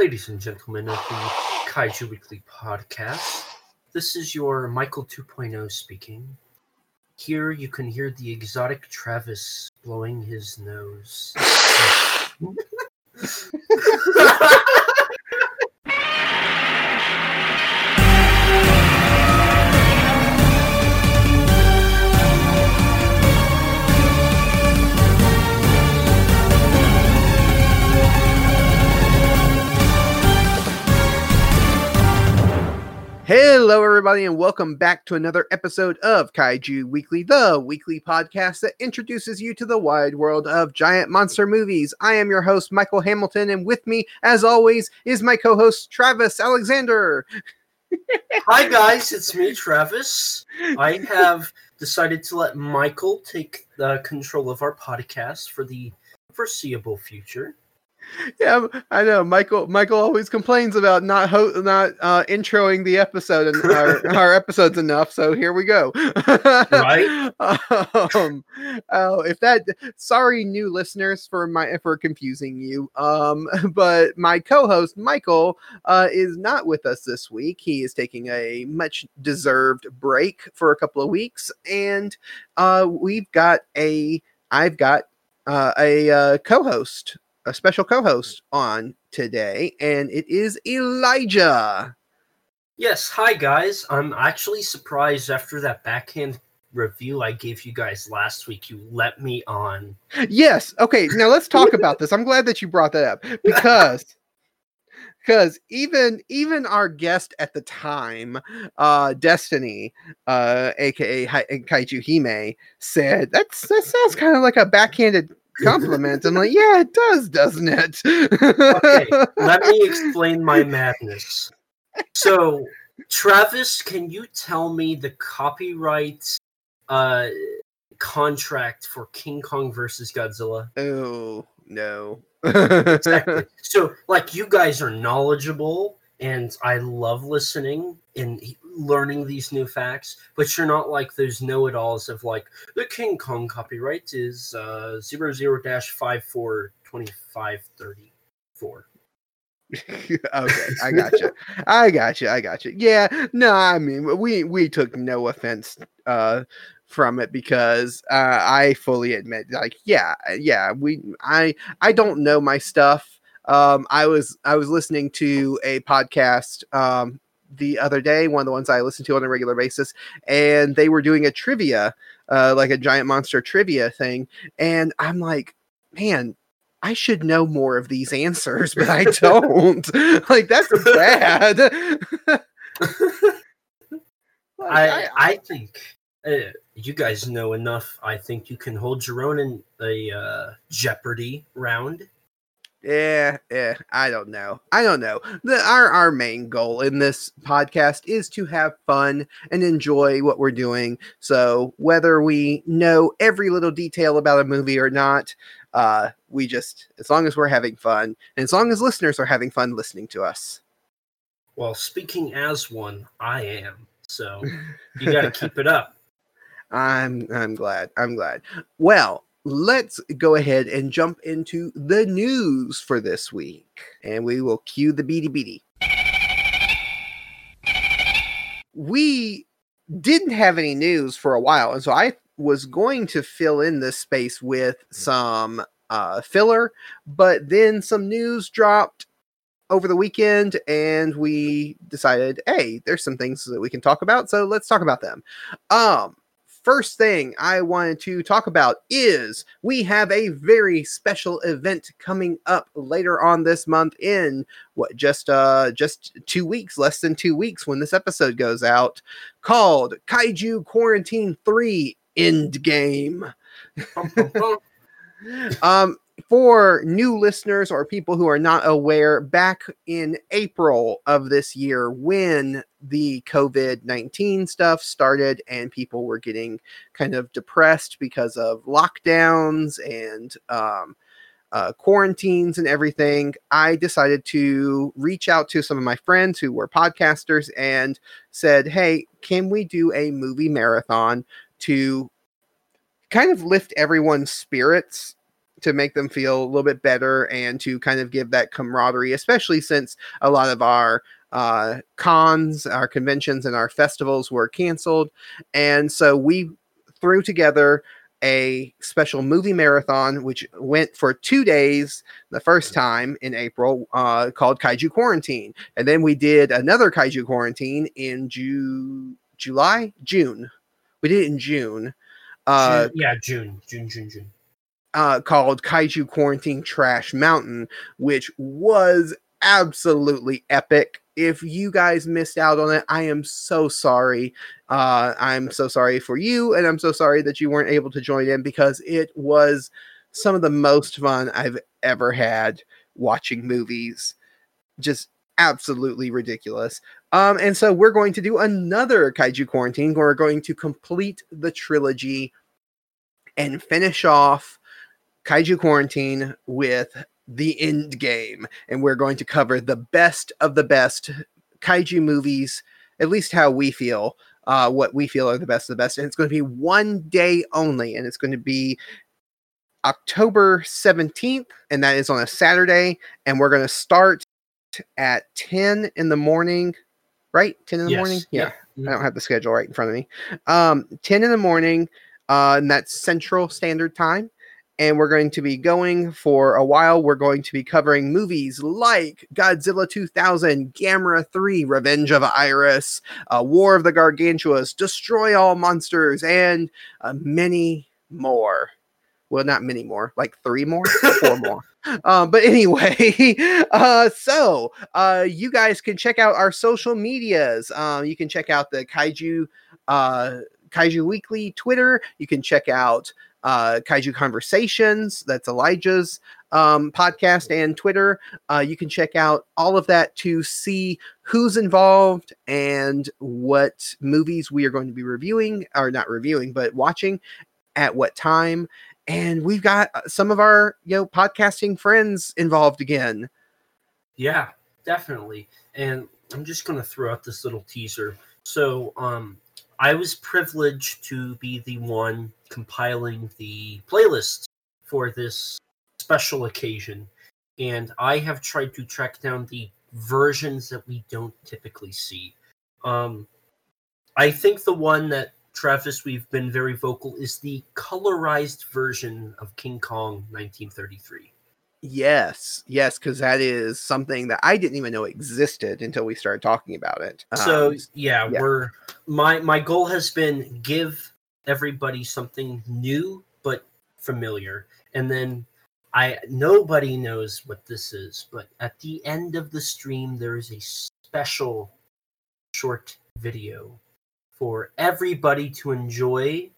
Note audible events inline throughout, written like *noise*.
Ladies and gentlemen of the Kaiju Weekly podcast, this is your Michael 2.0 speaking. Here you can hear the exotic Travis blowing his nose. *laughs* *laughs* Hello, everybody, and welcome back to another episode of Kaiju Weekly, the weekly podcast that introduces you to the wide world of giant monster movies. I am your host, Michael Hamilton, and with me, as always, is my co host, Travis Alexander. *laughs* Hi, guys, it's me, Travis. I have decided to let Michael take the control of our podcast for the foreseeable future. Yeah, I know. Michael Michael always complains about not ho- not uh, introing the episode and our, *laughs* our episodes enough. So here we go. Right. *laughs* um, oh, if that sorry new listeners for my for confusing you. Um, *laughs* but my co-host Michael uh, is not with us this week. He is taking a much deserved break for a couple of weeks, and uh, we've got a I've got uh, a uh, co-host a special co-host on today, and it is Elijah. Yes, hi, guys. I'm actually surprised after that backhand review I gave you guys last week, you let me on. Yes. Okay. Now let's talk about this. I'm glad that you brought that up because because even even our guest at the time, uh, Destiny, uh, aka Hi- Kaiju Hime, said that's that sounds kind of like a backhanded compliment. I'm like, yeah, it does, doesn't it? Okay, let me *laughs* explain my madness. So, Travis, can you tell me the copyright uh, contract for King Kong versus Godzilla? oh no. *laughs* Exactly. so, like, you guys are knowledgeable, and I love listening and learning these new facts, but you're not like those know it alls of like, the King Kong copyright is uh, 00 54 25 34. *laughs* okay, I got you. I got you. I got you. Yeah, no, I mean, we we took no offense uh from it because uh, I fully admit, like, yeah, yeah, we, I, I don't know my stuff. Um, I was I was listening to a podcast um the other day, one of the ones I listen to on a regular basis, and they were doing a trivia, uh, like a giant monster trivia thing, and I'm like, man, I should know more of these answers, but I don't. *laughs* *laughs* like that's bad. *laughs* Like, I, I think uh, you guys know enough. I think you can hold your own in a uh, Jeopardy round. Yeah, yeah, I don't know. I don't know. The, our our main goal in this podcast is to have fun and enjoy what we're doing. So whether we know every little detail about a movie or not, uh, we just as long as we're having fun and as long as listeners are having fun listening to us. Well, speaking as one, I am. So *laughs* you got to keep it up. I'm I'm glad. I'm glad. Well, let's go ahead and jump into the news for this week. And we will cue the beady beady. We didn't have any news for a while, and so I was going to fill in this space with some uh, filler, but then some news dropped over the weekend, and we decided, hey, there's some things that we can talk about, so let's talk about them. Um, first thing I wanted to talk about is we have a very special event coming up later on this month in what just uh just 2 weeks less than 2 weeks when this episode goes out called Kaiju Quarantine 3 Endgame. *laughs* um for new listeners or people who are not aware, back in April of this year, when the COVID 19 stuff started and people were getting kind of depressed because of lockdowns and um, uh, quarantines and everything, I decided to reach out to some of my friends who were podcasters and said, Hey, can we do a movie marathon to kind of lift everyone's spirits to make them feel a little bit better and to kind of give that camaraderie, especially since a lot of our uh, cons, our conventions, and our festivals were canceled. And so we threw together a special movie marathon, which went for two days the first time in April, uh, called Kaiju Quarantine. And then we did another Kaiju Quarantine in Ju- July, June. We did it in June. Uh, June, yeah, June, June, June, June. uh, called Kaiju Quarantine Trash Mountain, which was absolutely epic. If you guys missed out on it, I am so sorry. Uh, I'm so sorry for you, and I'm so sorry that you weren't able to join in because it was some of the most fun I've ever had watching movies. Just absolutely ridiculous. Um, and so we're going to do another Kaiju Quarantine. We're going to complete the trilogy and finish off Kaiju Quarantine with the end game. And we're going to cover the best of the best kaiju movies, at least how we feel, uh, what we feel are the best of the best. And it's going to be one day only, and it's going to be October 17th, and that is on a Saturday. And we're going to start at 10 in the morning, right? 10 in the Yes, morning? yeah. I don't have the schedule right in front of me. Um, 10 in the morning, uh, and that's Central Standard Time. And we're going to be going for a while. We're going to be covering movies like Godzilla 2000, Gamera 3, Revenge of Iris, uh, War of the Gargantuas, Destroy All Monsters, and uh, many more. Well, not many more, like three more, four *laughs* more. Um, but anyway, *laughs* uh, so uh, you guys can check out our social medias. Um, you can check out the Kaiju uh, Kaiju Weekly Twitter. You can check out uh, Kaiju Conversations. That's Elijah's um, podcast and Twitter. Uh, you can check out all of that to see who's involved and what movies we are going to be reviewing, or not reviewing, but watching at what time. And we've got uh, some of our you know podcasting friends involved again. Yeah, definitely. And I'm just going to throw out this little teaser. So, um, I was privileged to be the one compiling the playlist for this special occasion. And I have tried to track down the versions that we don't typically see. Um, I think the one that Travis, we've been very vocal, is the colorized version of King Kong 1933. Yes, yes, because that is something that I didn't even know existed until we started talking about it. so Um, yeah, yeah. we're my my goal has been give everybody something new but familiar and then i nobody knows what this is but at the end of the stream there is a special short video for everybody to enjoy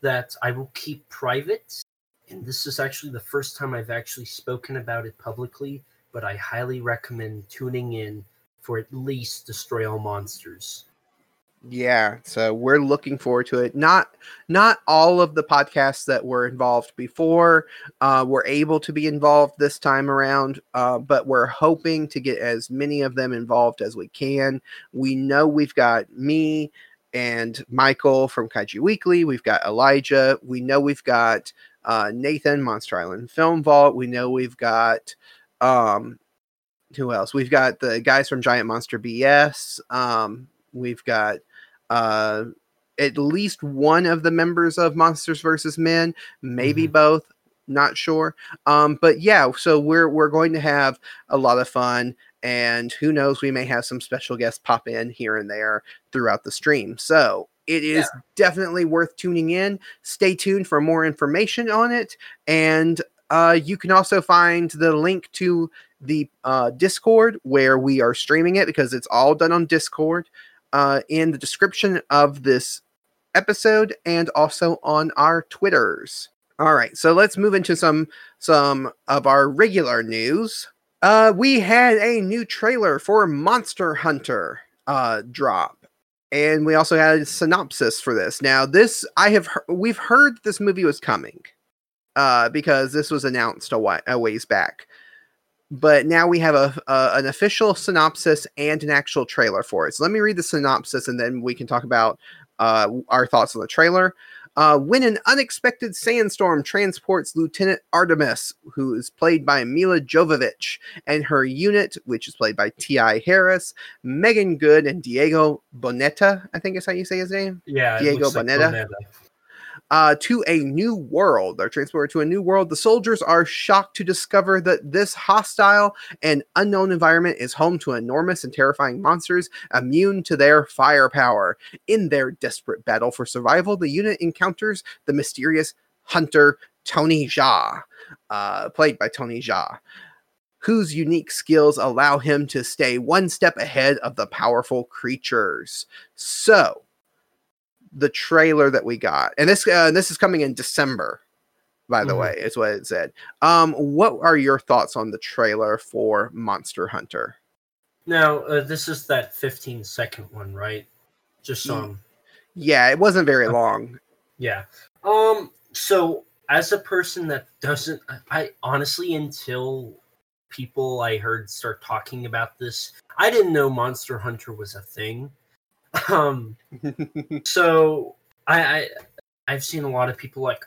that i will keep private and this is actually the first time i've actually spoken about it publicly but i highly recommend tuning in for at least destroy all monsters yeah, so we're looking forward to it. Not not all of the podcasts that were involved before uh, were able to be involved this time around, uh, but we're hoping to get as many of them involved as we can. We know we've got me and Michael from Kaiju Weekly. We've got Elijah. We know we've got uh, Nathan Monster Island Film Vault. We know we've got um, who else? We've got the guys from Giant Monster BS. Um, we've got uh, at least one of the members of Monsters versus Men, maybe both, not sure. Um, but yeah, so we're we're going to have a lot of fun, and who knows, we may have some special guests pop in here and there throughout the stream. So it is definitely worth tuning in. Stay tuned for more information on it, and uh, you can also find the link to the uh, Discord where we are streaming it because it's all done on Discord uh, in the description of this episode and also on our Twitters. All right, so let's move into some some of our regular news. Uh, we had a new trailer for Monster Hunter uh, drop, and we also had a synopsis for this. Now, this I have he- we've heard this movie was coming uh, because this was announced a, whi- a ways back but now we have a, a an official synopsis and an actual trailer for it. So let me read the synopsis, and then we can talk about uh, our thoughts on the trailer. Uh, when an unexpected sandstorm transports Lieutenant Artemis, who is played by Milla Jovovich, and her unit, which is played by T.I. Harris, Meagan Good, and Diego Boneta, I think is how you say his name. Yeah, Diego looks like Boneta. Uh, to a new world. They're transported to a new world. The soldiers are shocked to discover that this hostile and unknown environment is home to enormous and terrifying monsters immune to their firepower. In their desperate battle for survival, the unit encounters the mysterious hunter Tony Jaa, uh, played by Tony Jaa. Whose unique skills allow him to stay one step ahead of the powerful creatures. So, the trailer that we got, and this uh, this is coming in December, by the Mhm. way, is what it said. Um, what are your thoughts on the trailer for Monster Hunter? Now, uh, this is that 15 second one, right? Just um, Yeah, it wasn't very Okay. long. yeah. Um, so as a person that doesn't, I honestly, until people I heard start talking about this, I didn't know Monster Hunter was a thing. Um, so I, I I've seen a lot of people like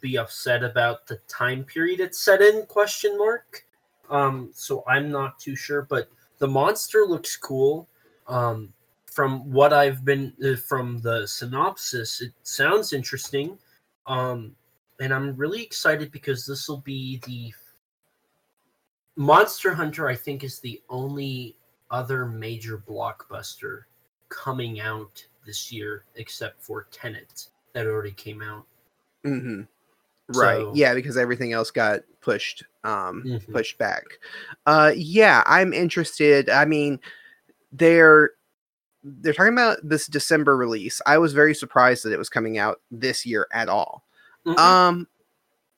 be upset about the time period it's set in question mark. Um so i'm not too sure but the monster looks cool. Um from what i've been uh, from the synopsis it sounds interesting. Um and i'm really excited because this will be the monster hunter i think is the only other major blockbuster coming out this year except for Tenet that already came out. hmm Right. So- yeah, because everything else got pushed um Mhm. pushed back. Uh yeah, I'm interested. I mean, they're they're talking about this December release. I was very surprised that it was coming out this year at all. Mhm. Um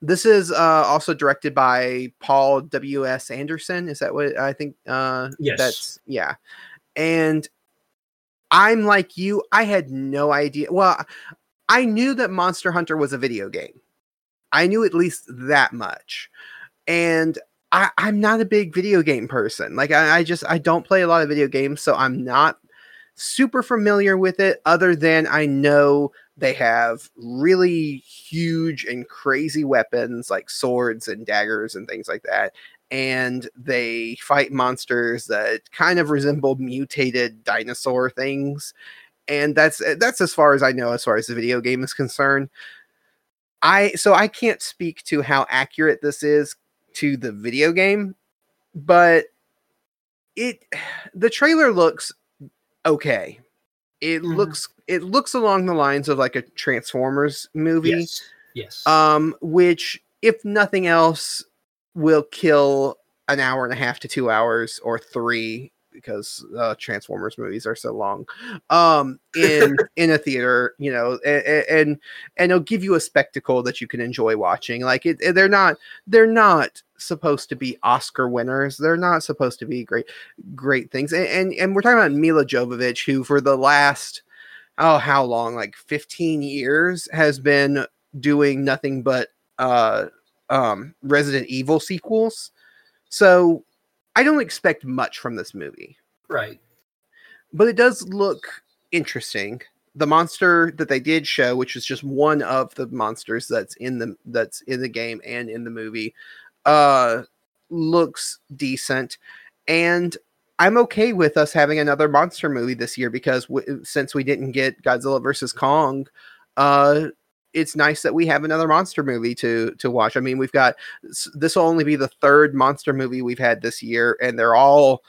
this is uh also directed by Paul W.S. Anderson. Is that what I think uh Yes. that's yeah. And I'm like you, I had no idea. Well, I knew that Monster Hunter was a video game. I knew at least that much. And I, I'm not a big video game person. Like I, I just I don't play a lot of video games, so I'm not super familiar with it, other than I know they have really huge and crazy weapons like swords and daggers and things like that. And they fight monsters that kind of resemble mutated dinosaur things. And that's that's as far as I know as far as the video game is concerned. I so I can't speak to how accurate this is to the video game, but it *sighs* the trailer looks okay. It Mhm. looks it looks along the lines of like a Transformers movie yes. Yes. um which if nothing else will kill an hour and a half to two hours or three because uh, transformers movies are so long um in *laughs* in a theater you know and, and and it'll give you a spectacle that you can enjoy watching like it, they're not they're not supposed to be oscar winners they're not supposed to be great great things and and, and we're talking about milla jovovich who for the last oh how long like 15 years has been doing nothing but uh um Resident Evil sequels. So I don't expect much from this movie, right. but it does look interesting. The monster that they did show, which is just one of the monsters that's in the that's in the game and in the movie, uh looks decent and I'm okay with us having another monster movie this year because w- since we didn't get Godzilla versus Kong, uh it's nice that we have another monster movie to to watch. I mean, we've got this will only be the third monster movie we've had this year, and they're all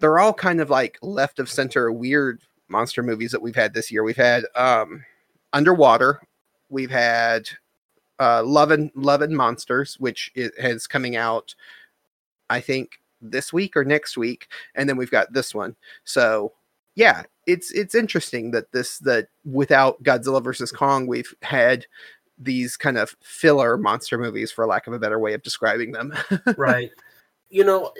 they're all kind of like left of center weird monster movies that we've had this year. We've had um Underwater, we've had uh Love and Love and Monsters, which it has coming out, I think this week or next week, and then we've got this one. So yeah, it's it's interesting that this that without Godzilla versus Kong, we've had these kind of filler monster movies, for lack of a better way of describing them. *laughs* right. You know,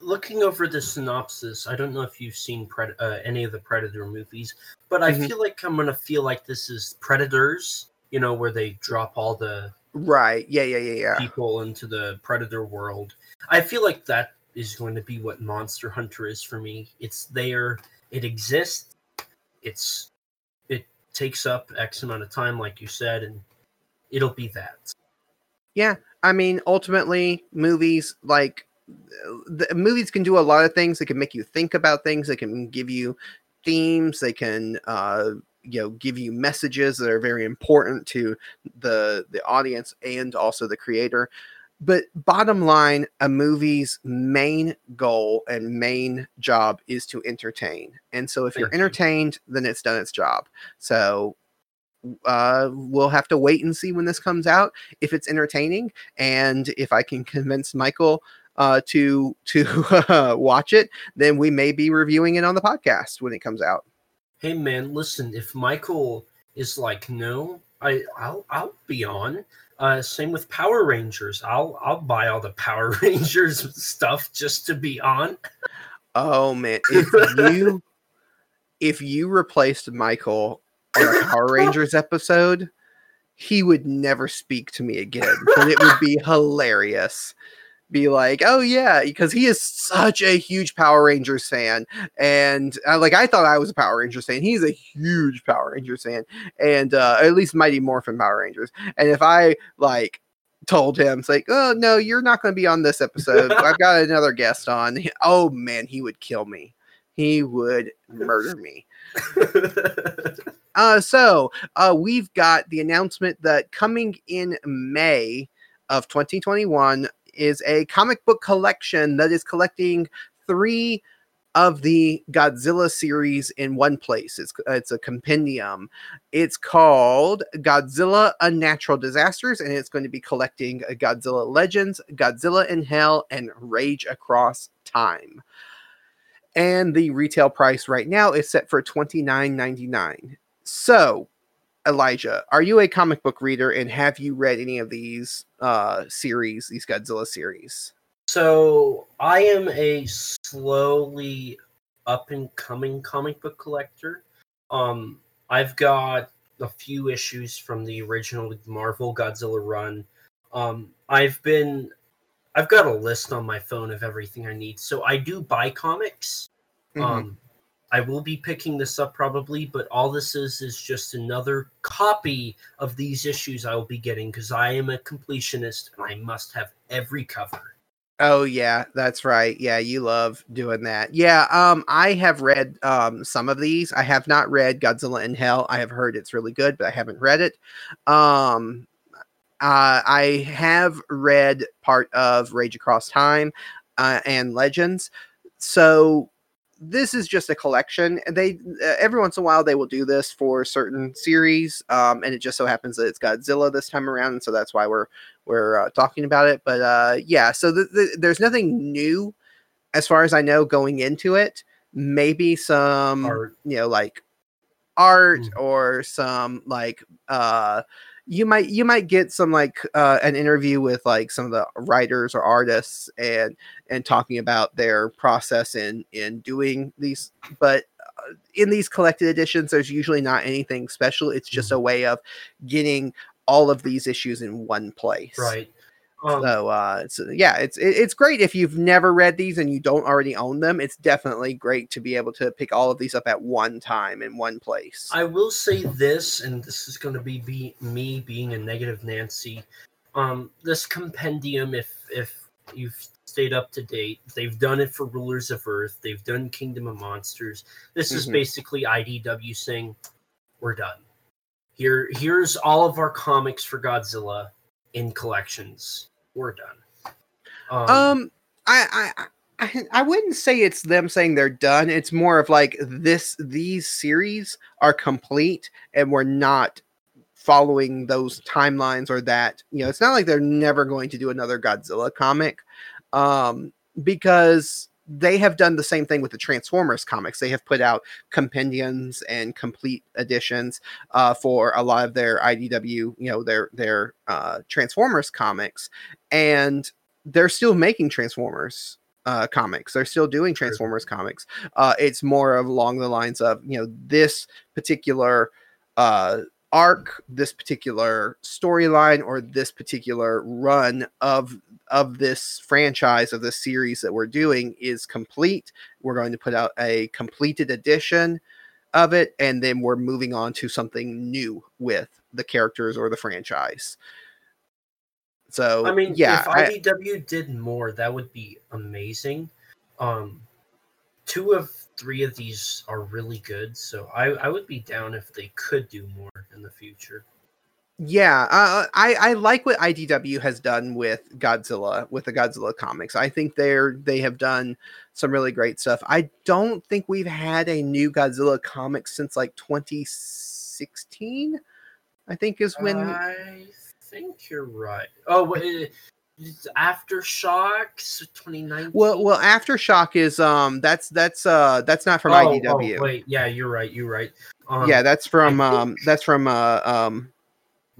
looking over the synopsis, I don't know if you've seen Pred- uh, any of the Predator movies, but I Mhm. feel like I'm gonna feel like this is Predators. You know, where they drop all the right? Yeah, yeah, yeah, yeah. people into the Predator world. I feel like that is going to be what Monster Hunter is for me. It's there. It exists. It's it takes up X amount of time, like you said, and it'll be that. Yeah, I mean, ultimately, movies like the movies can do a lot of things. They can make you think about things. They can give you themes. They can, uh, you know, give you messages that are very important to the the audience and also the creator. But bottom line, a movie's main goal and main job is to entertain. And so if you're you. entertained, then it's done its job. So uh, we'll have to wait and see when this comes out if it's entertaining and if I can convince Michael uh, to to *laughs* uh, watch it, then we may be reviewing it on the podcast when it comes out. Hey man, listen, if Michael is like, no, I I'll I'll be on. Uh, same with Power Rangers. I'll I'll buy all the Power *laughs* Rangers stuff just to be on. Oh man, if you *laughs* if you replaced Michael on a Power Rangers episode, he would never speak to me again. But it would be hilarious. Be like, oh yeah, because he is such a huge Power Rangers fan, and uh, like I thought I was a Power Rangers fan. He's a huge Power Rangers fan, and uh, at least Mighty Morphin Power Rangers. And if I like told him, it's like, oh no, you're not going to be on this episode. I've got *laughs* another guest on. Oh man, he would kill me. He would murder me. Uh, so uh, we've got the announcement that coming in May of 2021 is a comic book collection that is collecting three of the Godzilla series in one place. It's uh, it's a compendium. It's called Godzilla Unnatural Disasters, and it's going to be collecting Godzilla Legends, Godzilla in Hell, and Rage Across Time. And the retail price right now is set for $29.99. So, Elijah, are you a comic book reader and have you read any of these uh series, these Godzilla series? So I am a slowly up and coming comic book collector. Um, I've got a few issues from the original Marvel Godzilla run. Um, I've been, I've got a list on my phone of everything I need. So I do buy comics. Mhm. Um, I will be picking this up probably, but all this is is just another copy of these issues I will be getting because I am a completionist and I must have every cover. Oh yeah, that's right. Yeah, you love doing that. Yeah, um I have read um some of these. I have not read Godzilla in Hell. I have heard it's really good, but I haven't read it. Um uh, I have read part of Rage Across Time uh, and Legends. So this is just a collection. And They uh, every once in a while they will do this for certain series, um, and it just so happens that it's Godzilla this time around, and so that's why we're we're uh, talking about it. But uh, yeah, so the, the, there's nothing new as far as I know going into it. Maybe some Art. you know like art Mhm. or some like uh you might you might get some like uh an interview with like some of the writers or artists and and talking about their process in in doing these but uh, in these collected editions there's usually not anything special. It's just a way of getting all of these issues in one place. Right. So uh it's yeah it's it's great if you've never read these and you don't already own them it's definitely great to be able to pick all of these up at one time in one place I will say this, and this is going to be, be me being a negative Nancy. Um, this compendium, if if you've stayed up to date, they've done it for Rulers of Earth. They've done Kingdom of Monsters. This is Mhm. basically IDW saying, "We're done. Here, here's all of our comics for Godzilla in collections. We're done." Um, I, I, I, I wouldn't say it's them saying they're done. It's more of like this. These series are complete, and we're not following those timelines or that. You know, it's not like they're never going to do another Godzilla comic, um, because they have done the same thing with the Transformers comics. They have put out compendiums and complete editions uh, for a lot of their IDW, you know, their their uh, Transformers comics, and they're still making Transformers uh, comics. They're still doing. Transformers comics. Uh, it's more of along the lines of you know this particular uh, arc, this particular storyline, or this particular run of of this franchise of this series that we're doing is complete. We're going to put out a completed edition of it, and then we're moving on to something new with the characters or the franchise. So I mean, yeah, if I- IDW did more, that would be amazing. Um, two of three of these are really good, so I, I would be down if they could do more in the future. Yeah, uh, I I like what IDW has done with Godzilla with the Godzilla comics. I think they're they have done some really great stuff. I don't think we've had a new Godzilla comic since like 2016. I think is when I think you're right. Oh, wait, it's Aftershocks 2019. well well Aftershock is um that's that's uh that's not from Oh, IDW. Oh, wait, yeah, you're right. You're right. Um, yeah, that's from um that's from uh um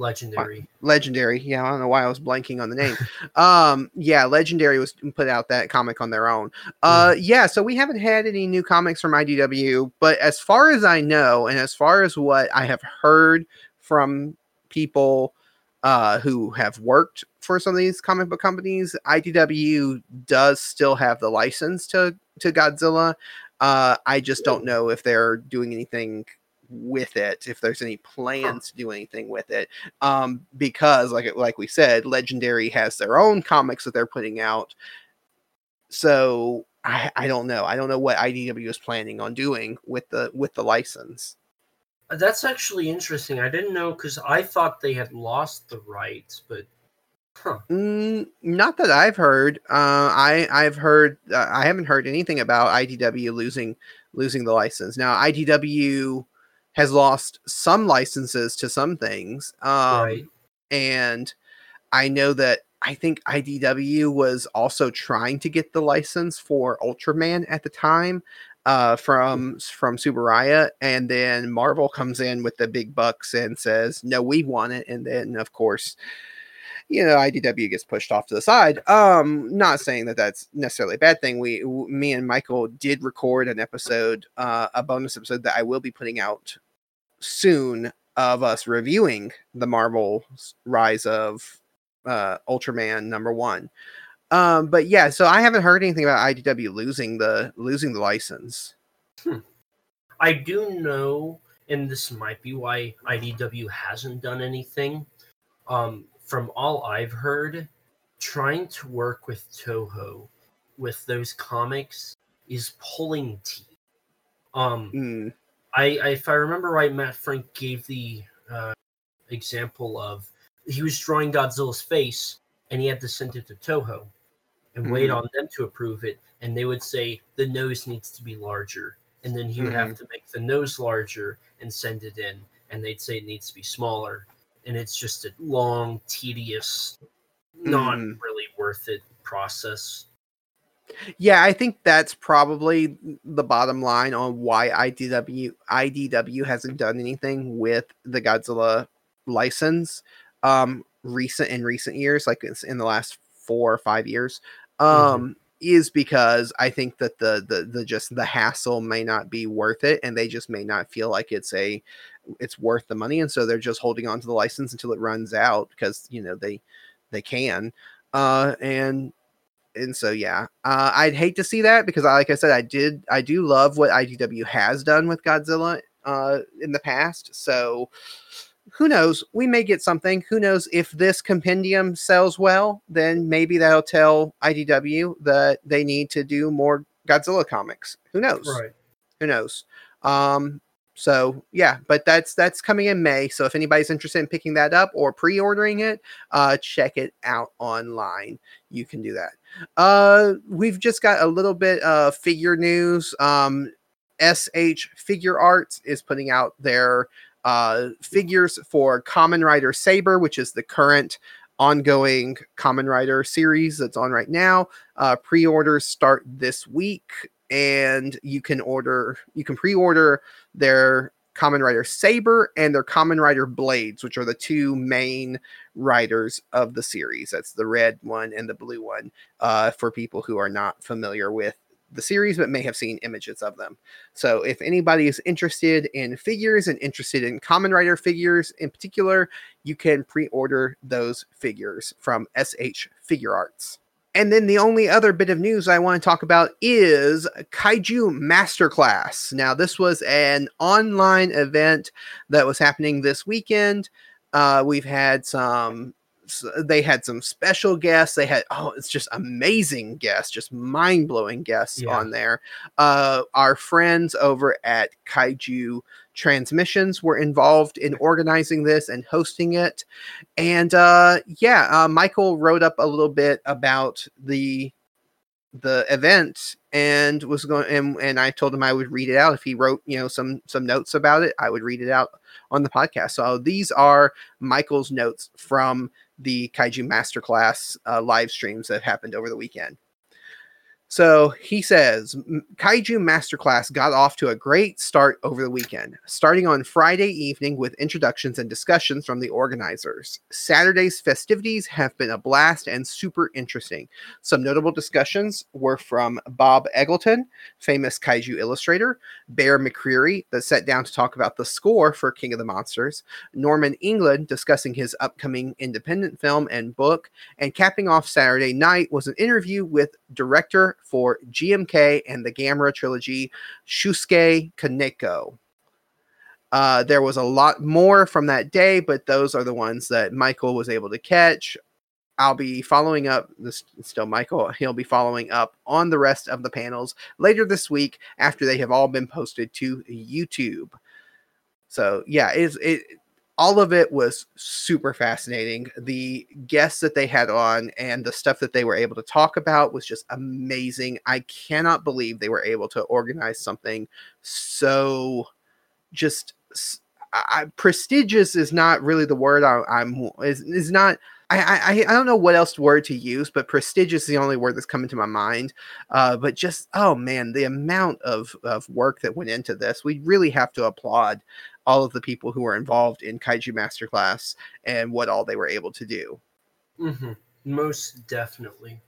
legendary. Legendary. Yeah, I don't know why I was blanking on the name. um, yeah, Legendary was put out that comic on their own. Uh, yeah, so we haven't had any new comics from IDW, but as far as I know, and as far as what I have heard from people uh, who have worked for some of these comic book companies, IDW does still have the license to to Godzilla. Uh, I just don't know if they're doing anything with it, if there's any plans to do anything with it um, because like like we said, Legendary has their own comics that they're putting out. So I, I don't know. I don't know what IDW is planning on doing with the with the license. That's actually interesting. I didn't know because I thought they had lost the rights, but huh. Mm, not that I've heard. Uh, I I've heard. Uh, I haven't heard anything about IDW losing losing the license. Now IDW has lost some licenses to some things. Um, right. and I know that I think IDW was also trying to get the license for Ultraman at the time uh, from from Tsuburaya, and then Marvel comes in with the big bucks and says, "No, we want it," and then of course. You know, IDW gets pushed off to the side. Um, not saying that that's necessarily a bad thing. We, me and Michael did record an episode, uh, a bonus episode that I will be putting out soon of us reviewing the Marvel Rise of uh, Ultraman number one. Um, but yeah, so I haven't heard anything about IDW losing the losing the license. I do know, and this might be why IDW hasn't done anything. Um, from all I've heard, trying to work with Toho with those comics is pulling teeth. Um, Mm, I, I if I remember right, Matt Frank gave the uh, example of he was drawing Godzilla's face and he had to send it to Toho and wait Mhm. on them to approve it, and they would say the nose needs to be larger, and then he would have to make the nose larger and send it in, and they'd say it needs to be smaller, and it's just a long, tedious, not Mhm. really worth it process. yeah, I think that's probably the bottom line on why IDW IDW hasn't done anything with the Godzilla license. Um, recent in recent years, like it's in the last four or five years, um, is because I think that the the the just the hassle may not be worth it, and they just may not feel like it's a it's worth the money, and so they're just holding on to the license until it runs out because you know they they can. Uh, and and so yeah, uh, I'd hate to see that because, I, like I said, I did I do love what IDW has done with Godzilla uh, in the past. So who knows? We may get something. Who knows if this compendium sells well? Then maybe that'll tell IDW that they need to do more Godzilla comics. Who knows? Right. Who knows? Um, so yeah, but that's that's coming in May. So if anybody's interested in picking that up or pre-ordering it, uh, check it out online. You can do that. Uh, we've just got a little bit of figure news. Um, SH Figuarts is putting out their uh, figures for Kamen Rider Saber, which is the current ongoing Kamen Rider series that's on right now. Uh, pre-orders start this week, and you can order you can pre-order their Kamen Rider Saber and their Kamen Rider Blades, which are the two main riders of the series. That's the red one and the blue one. Uh, for people who are not familiar with the series but may have seen images of them. So if anybody is interested in figures and interested in Kamen Rider figures in particular, you can pre-order those figures from SH Figuarts. And then the only other bit of news I want to talk about is Kaiju Masterclass. Now, this was an online event that was happening this weekend. Uh, we've had some they had some special guests. They had oh, it's just amazing guests, just mind blowing guests yeah. on there. Uh, our friends over at Kaiju Transmissions were involved in organizing this and hosting it, and uh, yeah, uh, Michael wrote up a little bit about the the event and was going and, and I told him I would read it out if he wrote you know some some notes about it I would read it out on the podcast so these are Michael's notes from the Kaiju Masterclass uh, live streams that happened over the weekend. So he says Kaiju Masterclass got off to a great start over the weekend, starting on Friday evening with introductions and discussions from the organizers. Saturday's festivities have been a blast and super interesting. Some notable discussions were from Bob Eggleton, famous Kaiju illustrator, Bear McCreary, that sat down to talk about the score for King of the Monsters, Norman England discussing his upcoming independent film and book, and capping off Saturday night was an interview with director for GMK and the Gamera trilogy, Shusuke Kaneko. Uh, there was a lot more from that day, but those are the ones that Michael was able to catch. I'll be following up. This still Michael. He'll be following up on the rest of the panels later this week after they have all been posted to YouTube. So yeah, it's it all of it was super fascinating. The guests that they had on and the stuff that they were able to talk about was just amazing. I cannot believe they were able to organize something so just I, prestigious is not really the word I, am is is not. I, I I don't know what else word to use, but prestigious is the only word that's coming to my mind. Uh, but just oh man, the amount of of work that went into this, we really have to applaud all of the people who were involved in Kaiju Masterclass and what all they were able to do. Mm-hmm. Most definitely.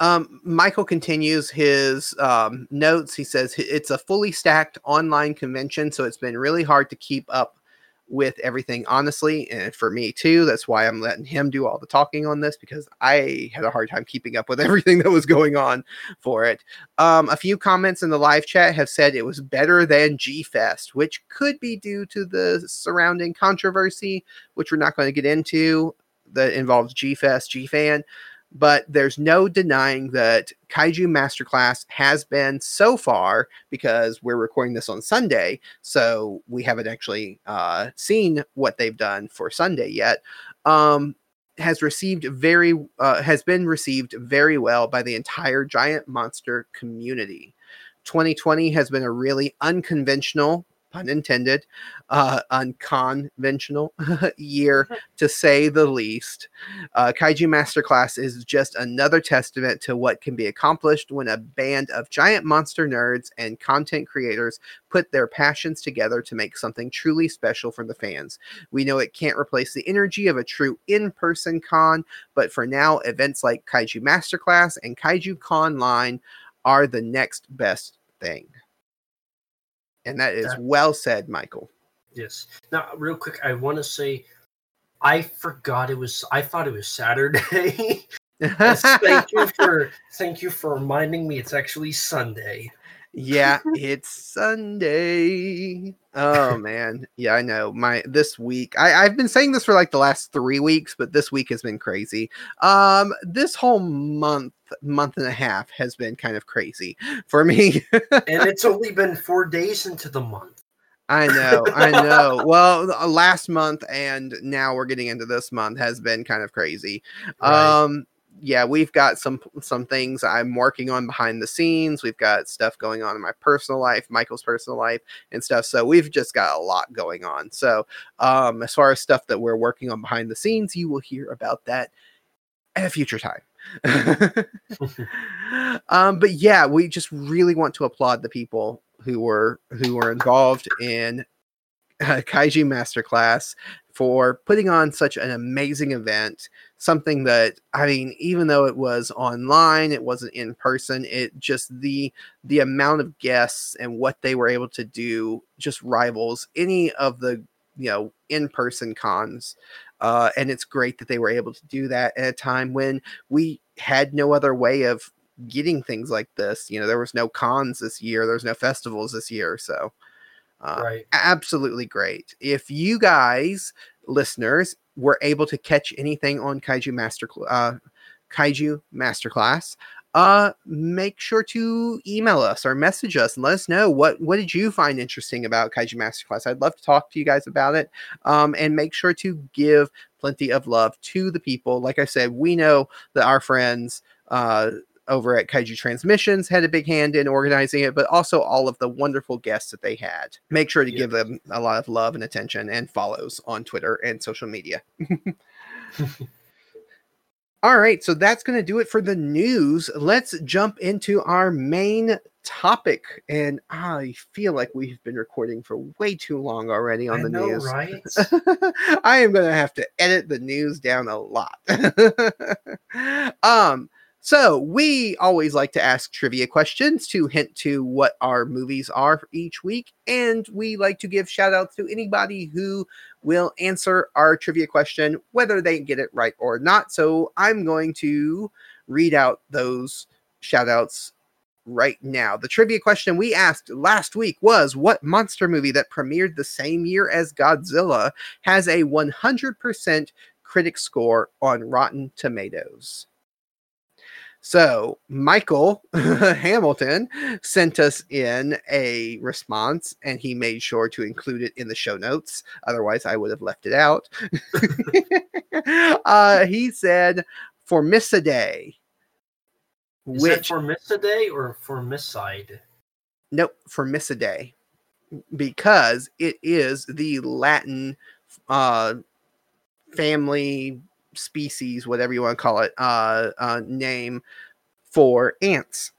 Um, Michael continues his um, notes. He says it's a fully stacked online convention, so it's been really hard to keep up with everything honestly and for me too that's why i'm letting him do all the talking on this because i had a hard time keeping up with *laughs* everything that was going on for it. Um, a few comments in the live chat have said it was better than g-fest which could be due to the surrounding controversy which we're not going to get into that involves g-fest g-fan but there's no denying that Kaiju Masterclass has been so far because we're recording this on Sunday, so we haven't actually uh, seen what they've done for Sunday yet. Um, has received very uh, has been received very well by the entire giant monster community. 2020 has been a really unconventional pun intended, uh, unconventional *laughs* year *laughs* to say the least. Uh, Kaiju Masterclass is just another testament to what can be accomplished when a band of giant monster nerds and content creators put their passions together to make something truly special for the fans. We know it can't replace the energy of a true in person con, but for now, events like Kaiju Masterclass and Kaiju Con Line are the next best thing. And that is well said, Michael. Yes. Now, real quick, I want to say I forgot it was. I thought it was Saturday. *laughs* thank you *laughs* for thank you for reminding me. It's actually Sunday. Yeah, it's Sunday. Oh man, yeah, I know. My this week, I, I've been saying this for like the last three weeks, but this week has been crazy. Um, this whole month, month and a half has been kind of crazy for me. and it's *laughs* only been four days into the month. I know, I know. well, last month and now we're getting into this month has been kind of crazy. Right. Um, yeah, we've got some some things I'm working on behind the scenes. We've got stuff going on in my personal life, Michael's personal life, and stuff. So we've just got a lot going on. So um, as far as stuff that we're working on behind the scenes, you will hear about that at a future time. *laughs* *laughs* um, but yeah, we just really want to applaud the people who were who were involved in uh, Kaiju Masterclass for putting on such an amazing event. Something that I mean, even though it was online, it wasn't in person. It just the the amount of guests and what they were able to do just rivals any of the you know in person cons. Uh, and it's great that they were able to do that at a time when we had no other way of getting things like this. You know, there was no cons this year, there's no festivals this year, so uh, right. absolutely great. If you guys, listeners, were able to catch anything on Kaiju Master uh, Kaiju Masterclass, uh make sure to email us or message us and let us know what what did you find interesting about kaiju masterclass? I'd love to talk to you guys about it um and make sure to give plenty of love to the people. Like i said we know that our friends uh over at Kaiju Transmissions had a big hand in organizing it, but also all of the wonderful guests that they had. Make sure to give them a lot of love and attention and follows on Twitter and social media. *laughs* all right, so that's going to do it for the news. Let's jump into our main topic. And I feel like we've been recording for way too long already on I the know, news. right? *laughs* I am going to have to edit the news down a lot. *laughs* um, so we always like to ask trivia questions to hint to what our movies are each week, and we like to give shout outs to anybody who will answer our trivia question, whether they get it right or not. So I'm going to read out those shout outs right now. The trivia question we asked last week was what monster movie that premiered the same year as Godzilla has a 100% critic score on Rotten Tomatoes? So Michael *laughs* Hamilton sent us in a response and he made sure to include it in the show notes. Otherwise, I would have left it out. *laughs* uh, he said Formicidae. Is that for miss a day or for miss side? Nope, Formicidae. Because it is the Latin uh family species, whatever you want to call it, uh, uh, name for ants.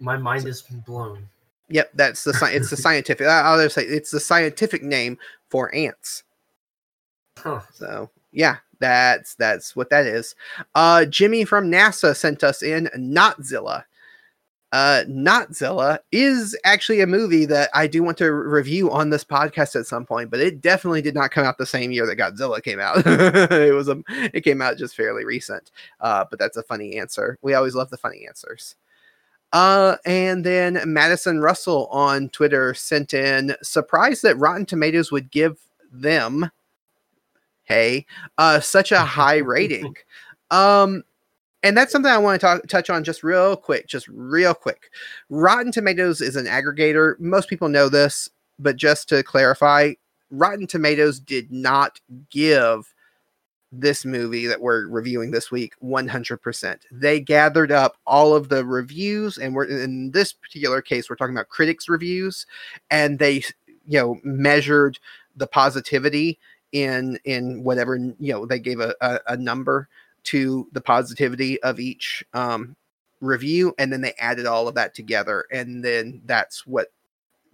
My mind is blown. Yep, that's the sci- it's the *laughs* scientific. I'll just say it's the scientific name for ants. Huh. So yeah, that's that's what that is. Uh, Jimmy from NASA sent us in Notzilla. Uh, Notzilla is actually a movie that I do want to re- review on this podcast at some point, but it definitely did not come out the same year that Godzilla came out. *laughs* it was a, it came out just fairly recent. Uh, but that's a funny answer. We always love the funny answers. Uh, and then Madison Russell on Twitter sent in surprised that Rotten Tomatoes would give them, hey, uh, such a high rating. *laughs* Um, and that's something I want to talk, touch on just real quick, just real quick. Rotten Tomatoes is an aggregator. Most people know this, but just to clarify, Rotten Tomatoes did not give this movie that we're reviewing this week 100%. They gathered up all of the reviews, and we're in this particular case, we're talking about critics' reviews, and they, you know, measured the positivity in in whatever you know they gave a, a, a number to the positivity of each um, review, and then they added all of that together, and then that's what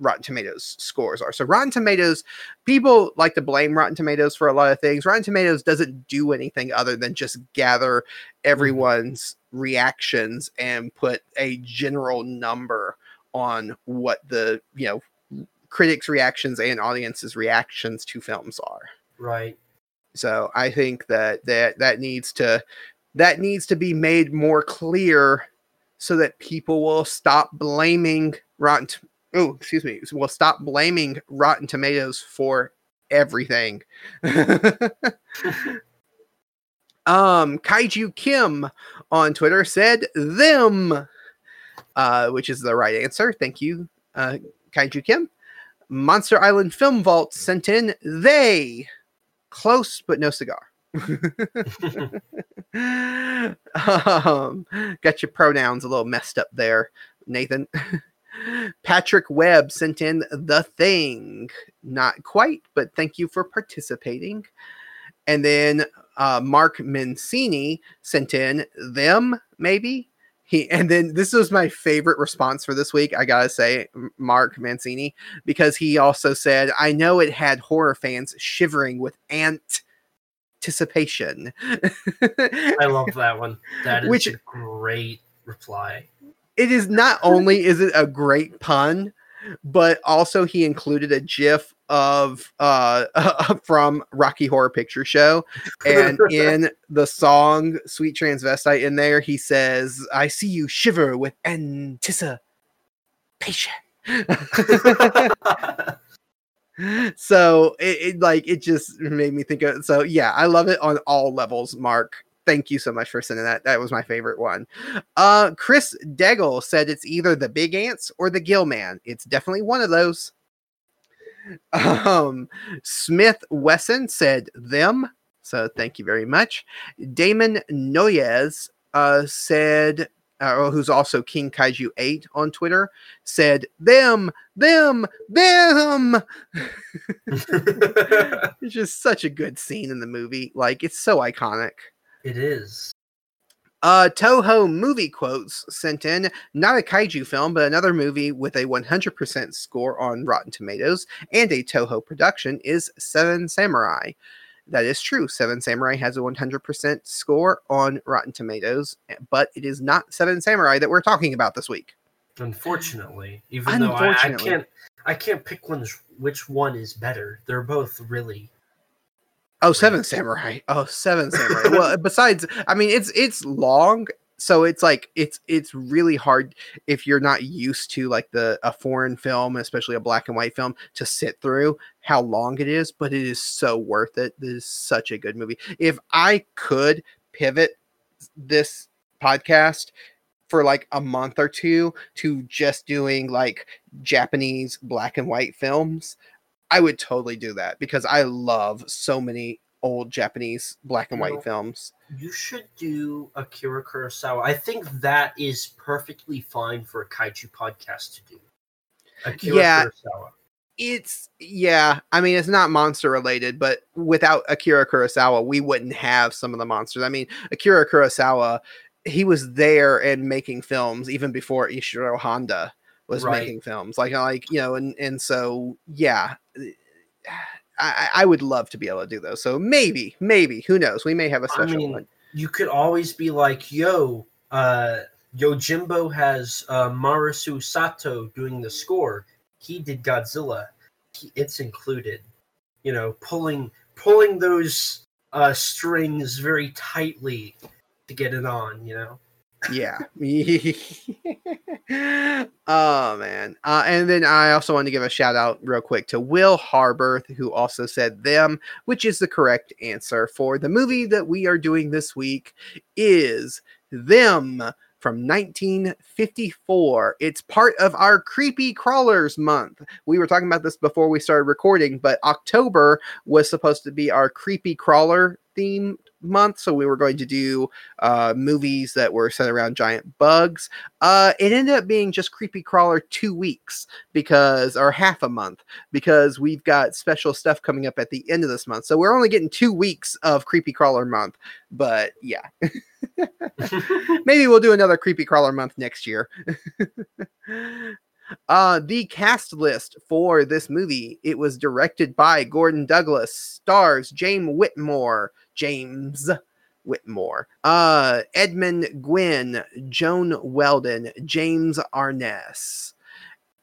Rotten Tomatoes scores are. So Rotten Tomatoes, people like to blame Rotten Tomatoes for a lot of things. Rotten Tomatoes doesn't do anything other than just gather everyone's reactions and put a general number on what the you know critics' reactions and audiences' reactions to films are. Right. So I think that that that needs to that needs to be made more clear so that people will stop blaming Rotten. Oh, excuse me. Will stop blaming Rotten Tomatoes for everything. *laughs* *laughs* um, Kaiju Kim on Twitter said them, uh, which is the right answer. Thank you, uh, Kaiju Kim. Monster Island Film Vault sent in they. Close, but no cigar. um, got your pronouns a little messed up there, Nathan. Patrick Webb sent in the thing. Not quite, but thank you for participating. And then uh, Mark Mancini sent in them, maybe. He and then this was my favorite response for this week. I gotta say, Mark Mancini, because he also said, "I know it had horror fans shivering with anticipation." I love that one. That is Which- a great reply. it is not only is it a great pun, but also he included a GIF of uh *laughs* from Rocky Horror Picture Show, and *laughs* in the song "Sweet Transvestite" in there, he says, "I see you shiver with anticipation." *laughs* so it, it, like it just made me think of so yeah i love it on all levels mark thank you so much for sending that that was my favorite one uh chris deggle said it's either the big ants or the gill man it's definitely one of those *laughs* um smith wesson said them so thank you very much damon noyes uh said uh, who's also King Kaiju 8 on Twitter, said, Them, them, them. *laughs* *laughs* it's just such a good scene in the movie. Like, it's so iconic. It is. Uh, Toho movie quotes sent in not a kaiju film, but another movie with a 100% score on Rotten Tomatoes and a Toho production is Seven Samurai. That is true. Seven Samurai has a 100% score on Rotten Tomatoes, but it is not Seven Samurai that we're talking about this week. Unfortunately, even though I, I can't, I can't pick one's which one is better. They're both really. Oh, Seven Samurai. Oh, Seven Samurai. well, *laughs* besides, I mean, it's it's long so it's like it's it's really hard if you're not used to like the a foreign film especially a black and white film to sit through how long it is but it is so worth it this is such a good movie if i could pivot this podcast for like a month or two to just doing like japanese black and white films i would totally do that because i love so many old Japanese black and white films. You should do Akira Kurosawa. I think that is perfectly fine for a kaiju podcast to do. Akira yeah, Kurosawa. It's yeah, I mean it's not monster related, but without Akira Kurosawa, we wouldn't have some of the monsters. I mean, Akira Kurosawa, he was there and making films even before Ishiro Honda was right. making films. Like like, you know, and and so yeah, *sighs* I, I would love to be able to do those. So maybe, maybe, who knows? We may have a special I mean, one. You could always be like, yo, uh, Yojimbo has uh, Masaru Sato doing the score. He did Godzilla. He, it's included. You know, pulling pulling those uh, strings very tightly to get it on. You know yeah. *laughs* oh man. Uh, and then I also want to give a shout out real quick to Will Harberth, who also said them, which is the correct answer for the movie that we are doing this week is them from 1954. It's part of our Creepy Crawlers month. We were talking about this before we started recording, but October was supposed to be our Creepy Crawler theme month. So we were going to do uh, movies that were set around giant bugs. Uh, it ended up being just Creepy Crawler two weeks because, or half a month, because we've got special stuff coming up at the end of this month. So we're only getting two weeks of Creepy Crawler month. But yeah. *laughs* Maybe we'll do another Creepy Crawler month next year. *laughs* Uh, the cast list for this movie it was directed by Gordon Douglas, stars James Whitmore, James Whitmore, uh, Edmund Gwenn, Joan Weldon, James Arness.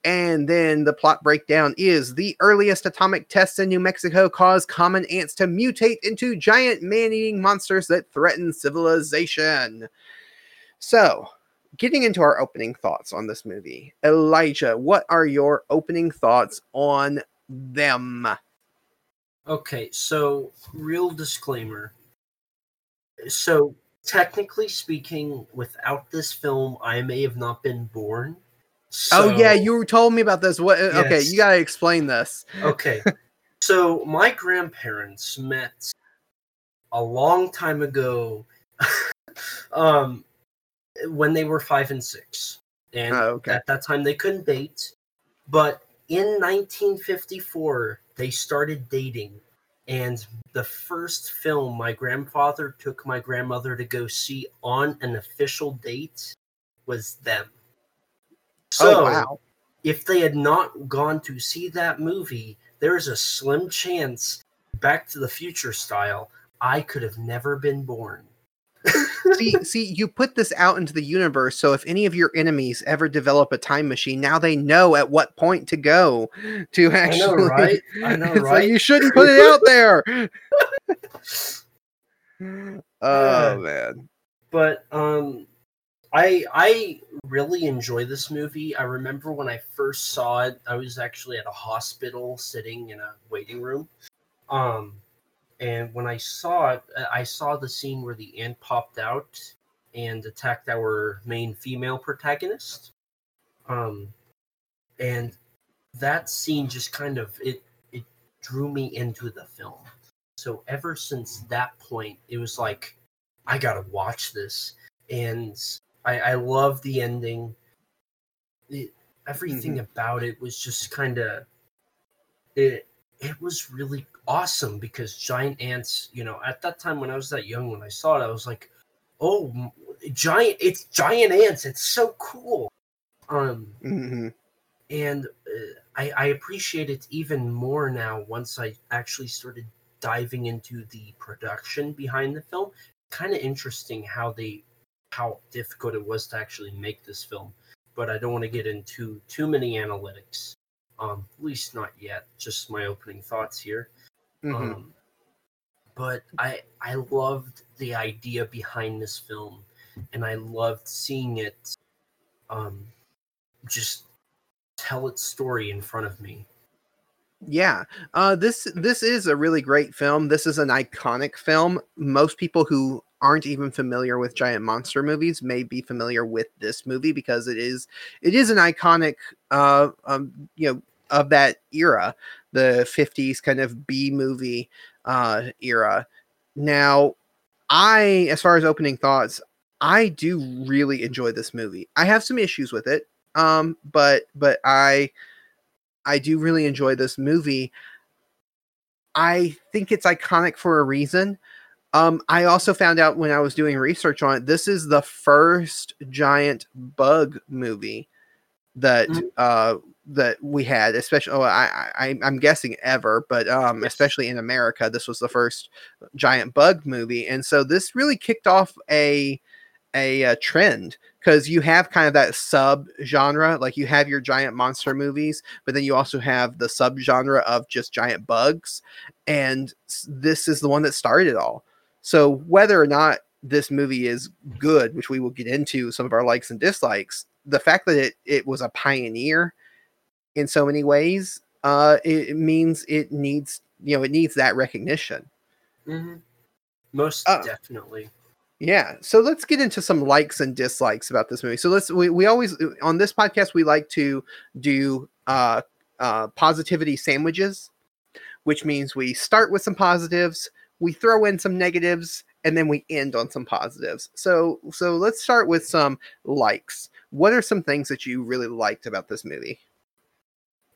And then the plot breakdown is the earliest atomic tests in New Mexico cause common ants to mutate into giant man eating monsters that threaten civilization. So, getting into our opening thoughts on this movie, Elijah, what are your opening thoughts on them? Okay, so real disclaimer. So, technically speaking, without this film, I may have not been born. So, oh yeah, you told me about this. What? Yes. Okay, you gotta explain this. Okay, *laughs* so my grandparents met a long time ago. *laughs* um, when they were five and six, and oh, okay. at that time they couldn't date. But in 1954, they started dating, and the first film my grandfather took my grandmother to go see on an official date was them. Oh, so, oh, wow. if they had not gone to see that movie, there's a slim chance, Back to the Future style, I could have never been born. See, see, you put this out into the universe, so if any of your enemies ever develop a time machine, now they know at what point to go to actually. I know, right? I *laughs* know, It's like, right? you shouldn't put it out there. *laughs* oh man. but um i i really enjoy this movie i remember when i first saw it i was actually at a hospital sitting in a waiting room um and when i saw it uh, i saw the scene where the ant popped out and attacked our main female protagonist um and that scene just kind of it it drew me into the film so ever since that point it was like I gotta watch this, and I, I love the ending. It, everything about it was just kind of it. It was really awesome because giant ants. You know, at that time when I was that young, when I saw it, I was like, "Oh, giant! It's giant ants! It's so cool." Um, hmm and uh, I, I appreciate it even more now once I actually started diving into the production behind the film. Kind of interesting how they how difficult it was to actually make this film, but I don't want to get into too many analytics. Um, at least not yet. Just my opening thoughts here. Hmm Um, but I I loved the idea behind this film, and I loved seeing it, um, just tell its story in front of me. Yeah, uh, this this is a really great film. This is an iconic film. Most people who aren't even familiar with giant monster movies may be familiar with this movie because it is it is an iconic, uh, um, you know, of that era, the '50s kind of B movie uh, era. Now, I, as far as opening thoughts, I do really enjoy this movie. I have some issues with it, um, but but I I do really enjoy this movie. I think it's iconic for a reason. Um, I also found out when I was doing research on it, this is the first giant bug movie that Mhm. uh, that we had, especially. Oh, I, I I'm guessing ever, but um, Yes. especially in America, this was the first giant bug movie, and so this really kicked off a a, uh trend because you have kind of that sub genre, like you have your giant monster movies, but then you also have the sub genre of just giant bugs, and this is the one that started it all. So whether or not this movie is good, which we will get into some of our likes and dislikes, the fact that it it was a pioneer in so many ways, uh, it, it means it needs you know it needs that recognition. Mm-hmm. Most Uh, definitely. Yeah. So let's get into some likes and dislikes about this movie. So let's we, we always on this podcast we like to do uh uh positivity sandwiches, which means we start with some positives, we throw in some negatives, and then we end on some positives. So so let's start with some likes. What are some things that you really liked about this movie?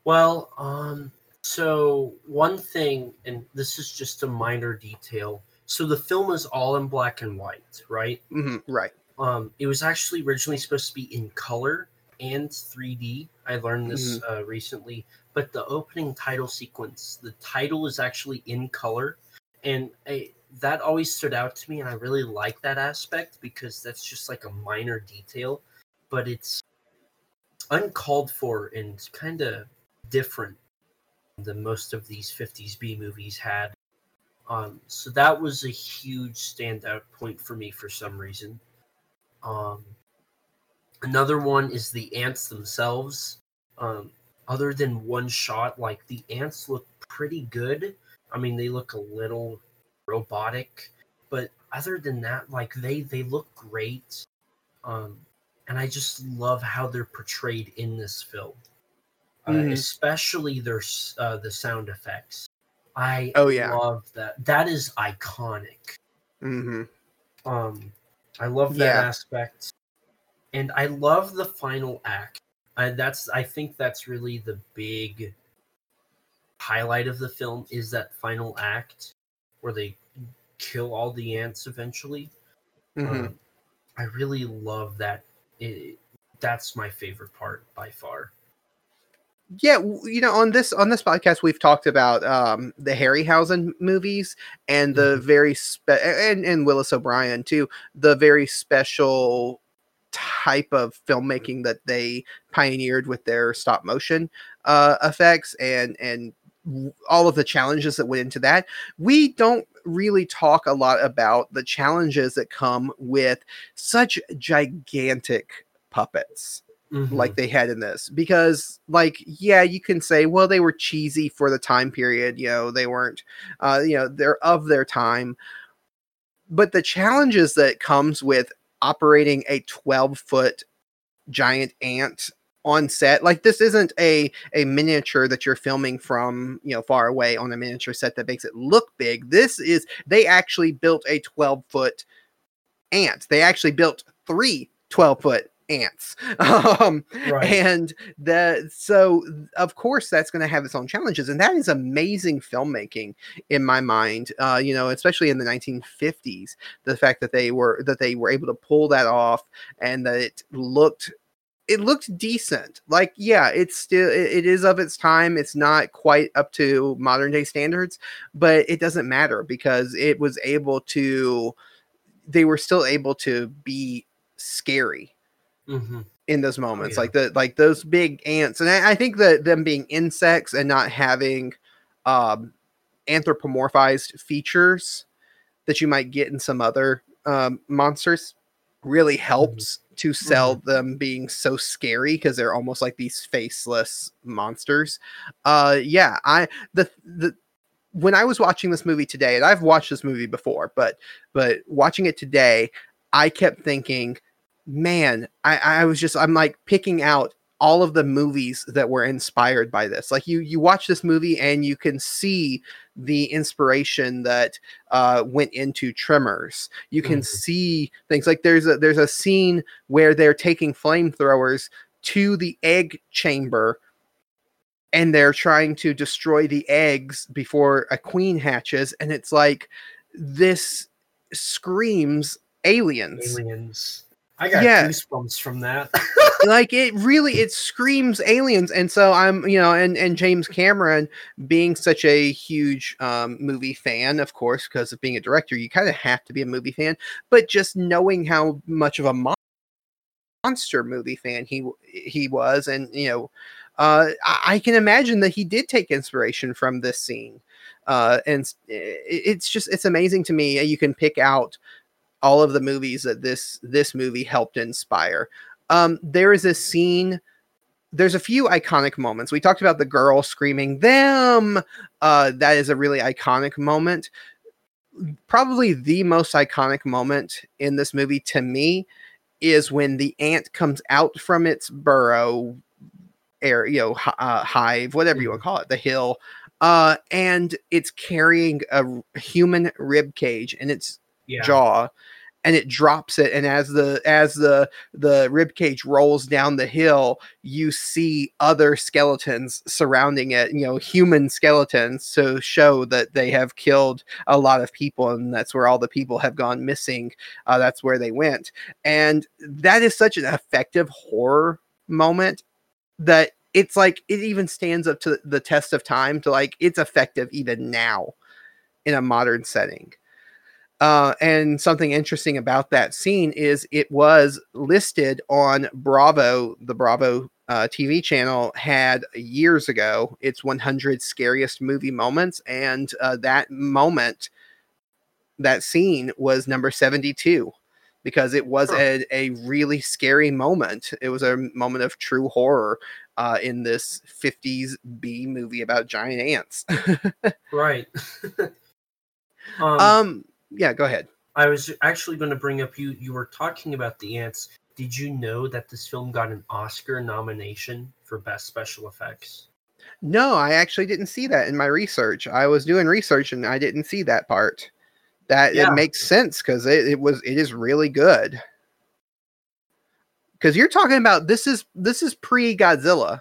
Well, um, so one thing, and this is just a minor detail. So the film is all in black and white, right? hmm right. Um, it was actually originally supposed to be in color and 3D. I learned this uh, recently, but the opening title sequence, the title is actually in color, and I, that always stood out to me, and I really like that aspect because that's just like a minor detail, but it's uncalled for and kind of different than most of these 50s B movies had. Um, so that was a huge standout point for me for some reason. Um, another one is the ants themselves. Um, other than one shot, like the ants look pretty good. I mean, they look a little robotic, but other than that, like they they look great. Um, and I just love how they're portrayed in this film, uh, Mhm. especially their uh, the sound effects. I Oh, yeah. love that. That is iconic. hmm Um, I love that Yeah. aspect, and I love the final act. I, that's I think that's really the big highlight of the film is that final act where they kill all the ants eventually. hmm Um, I really love that. It, that's my favorite part by far. Yeah, you know, on this on this podcast, we've talked about um, the Harryhausen movies and the Mhm. very spe- and and Willis O'Brien too, the very special type of filmmaking that they pioneered with their stop motion uh, effects and and all of the challenges that went into that. We don't really talk a lot about the challenges that come with such gigantic puppets Mhm. like they had in this because like yeah you can say well they were cheesy for the time period you know they weren't uh you know they're of their time. But the challenges that comes with operating a 12 foot giant ant on set like this isn't a a miniature that you're filming from you know far away on a miniature set that makes it look big. This is they actually built a 12 foot ant. They actually built three 12 foot ants. *laughs* Um right. and the so of course that's going to have its own challenges and that is amazing filmmaking in my mind uh you know especially in the 1950s the fact that they were that they were able to pull that off and that it looked it looked decent. Like yeah it's still it, it is of its time it's not quite up to modern day standards but it doesn't matter because it was able to they were still able to be scary Mhm. in those moments yeah. like the like those big ants and I, I think that them being insects and not having um anthropomorphized features that you might get in some other um monsters really helps to sell them being so scary because they're almost like these faceless monsters uh yeah i the the when i was watching this movie today and i've watched this movie before but but watching it today i kept thinking man, I, I was just I'm like picking out all of the movies that were inspired by this. Like you you watch this movie and you can see the inspiration that uh, went into Tremors. You can Mhm. see things like there's a there's a scene where they're taking flamethrowers to the egg chamber and they're trying to destroy the eggs before a queen hatches and it's like this screams aliens Aliens. I got Yeah. goosebumps from that. *laughs* like it really it screams aliens and so i'm you know and and james cameron being such a huge um movie fan of course because of being a director you kind of have to be a movie fan but just knowing how much of a monster movie fan he he was and you know uh i, I can imagine that he did take inspiration from this scene uh and it's just it's amazing to me you can pick out all of the movies that this this movie helped inspire um, there is a scene. There's a few iconic moments. We talked about the girl screaming them. Uh, that is a really iconic moment. Probably the most iconic moment in this movie to me is when the ant comes out from its burrow, air, you know, uh, hive, whatever you want to call it, the hill, uh, and it's carrying a human rib cage and its yeah. jaw and it drops it and as the as the the rib cage rolls down the hill you see other skeletons surrounding it you know human skeletons to show that they have killed a lot of people and that's where all the people have gone missing uh, that's where they went and that is such an effective horror moment that it's like it even stands up to the test of time to like it's effective even now in a modern setting uh, and something interesting about that scene is it was listed on Bravo, the Bravo uh, TV channel had years ago its 100 scariest movie moments, and uh, that moment, that scene was number 72 because it was a, a really scary moment. It was a moment of true horror uh, in this 50s B movie about giant ants. *laughs* Right. *laughs* um, um, yeah, go ahead. I was actually going to bring up you. You were talking about the ants. Did you know that this film got an Oscar nomination for best special effects? No, I actually didn't see that in my research. I was doing research and I didn't see that part. That Yeah. it makes sense because it, it was it is really good. Because you're talking about this is this is pre Godzilla.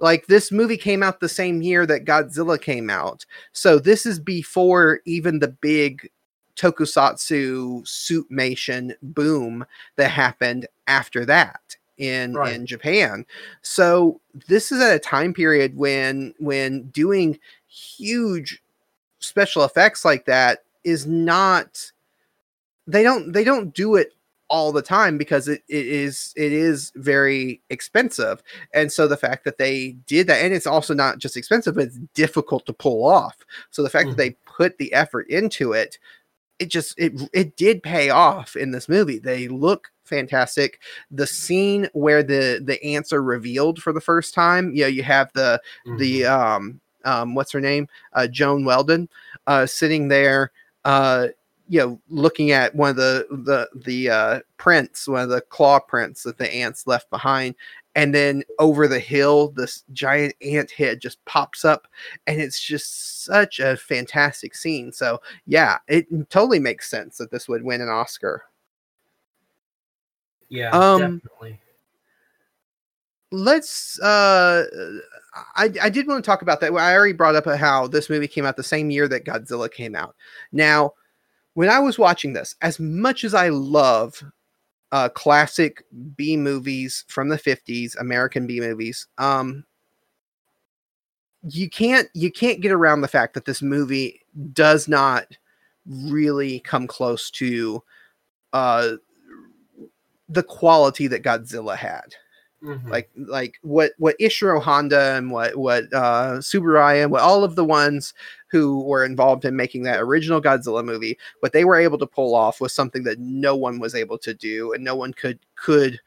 Like this movie came out the same year that Godzilla came out. So this is before even the big tokusatsu suitmation boom that happened after that in Right. in Japan. So this is at a time period when when doing huge special effects like that is not they don't they don't do it all the time because it, it is it is very expensive and so the fact that they did that and it's also not just expensive but it's difficult to pull off so the fact Mhm. that they put the effort into it it just it it did pay off in this movie. They look fantastic. The scene where the the ants are revealed for the first time you know you have the the Mhm. um um what's her name? Uh joan weldon uh sitting there uh you know looking at one of the the the uh prints one of the claw prints that the ants left behind and then over the hill this giant ant head just pops up and it's just such a fantastic scene. So yeah it totally makes sense that this would win an oscar. Yeah, um, definitely. let's uh I, I did want to talk about that. I already brought up how this movie came out the same year that godzilla came out. Now when i was watching this as much as i love uh classic b movies from the 50s american b movies um you can't you can't get around the fact that this movie does not really come close to uh the quality that godzilla had Mhm. like like what what Ishiro Honda and what what uh Tsuburaya and what all of the ones who were involved in making that original Godzilla movie what they were able to pull off was something that no one was able to do and no one could could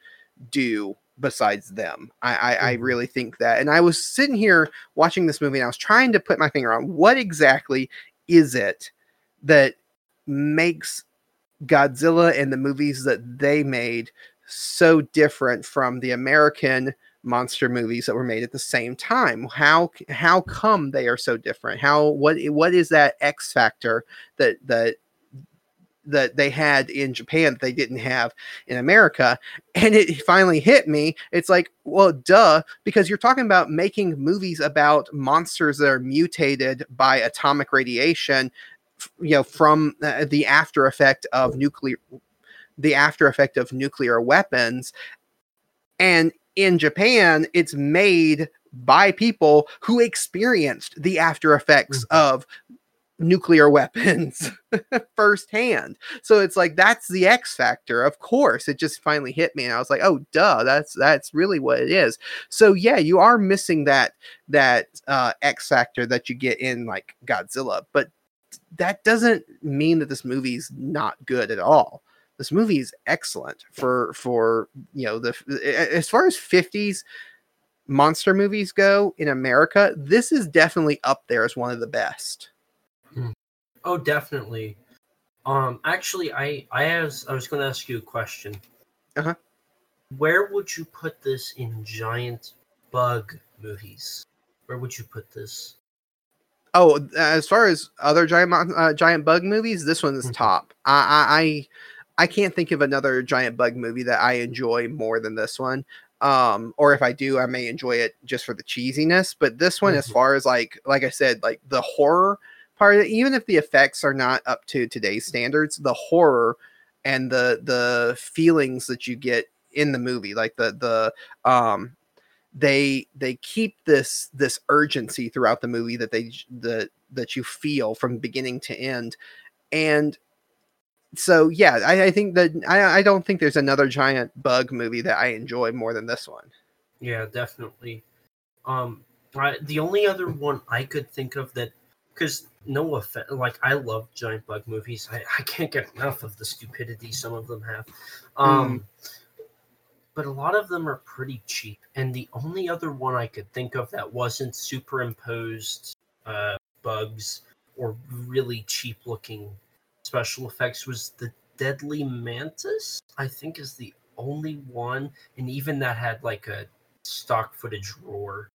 do besides them I I, I Mhm. really think that and I was sitting here watching this movie and I was trying to put my finger on what exactly is it that makes Godzilla and the movies that they made so different from the American monster movies that were made at the same time. How how come they are so different? How what what is that X factor that that that they had in Japan that they didn't have in America? And it finally hit me. It's like, well, duh, because you're talking about making movies about monsters that are mutated by atomic radiation, you know, from uh, the after effect of nuclear the after effect of nuclear weapons. And in Japan, it's made by people who experienced the after effects Mhm. of nuclear weapons *laughs* firsthand. So it's like that's the X factor. Of course, it just finally hit me, and I was like, "Oh, duh, that's that's really what it is." So yeah, you are missing that that uh, X factor that you get in like Godzilla, but that doesn't mean that this movie's not good at all this movie is excellent for for you know the as far as 50s monster movies go in america this is definitely up there as one of the best Oh, definitely. Um, actually, I I was I was going to ask you a question. Uh-huh. Where would you put this in giant bug movies? Where would you put this? oh as far as other giant uh, giant bug movies this one is Mhm. top I, I i can't think of another giant bug movie that i enjoy more than this one um or if i do i may enjoy it just for the cheesiness but this one as Mhm. far as like like i said like the horror part it, even if the effects are not up to today's standards the horror and the the feelings that you get in the movie like the the um they they keep this this urgency throughout the movie that they that that you feel from beginning to end and so yeah i, I think that I, I don't think there's another giant bug movie that i enjoy more than this one Yeah, definitely. Um, I, the only other one I could think of that, because no offense, like I love giant bug movies. I, I can't get enough of the stupidity some of them have. Um, but a lot of them are pretty cheap. And the only other one I could think of that wasn't superimposed uh, bugs or really cheap looking special effects was the Deadly Mantis. I think is the only one, and even that had like a stock footage roar.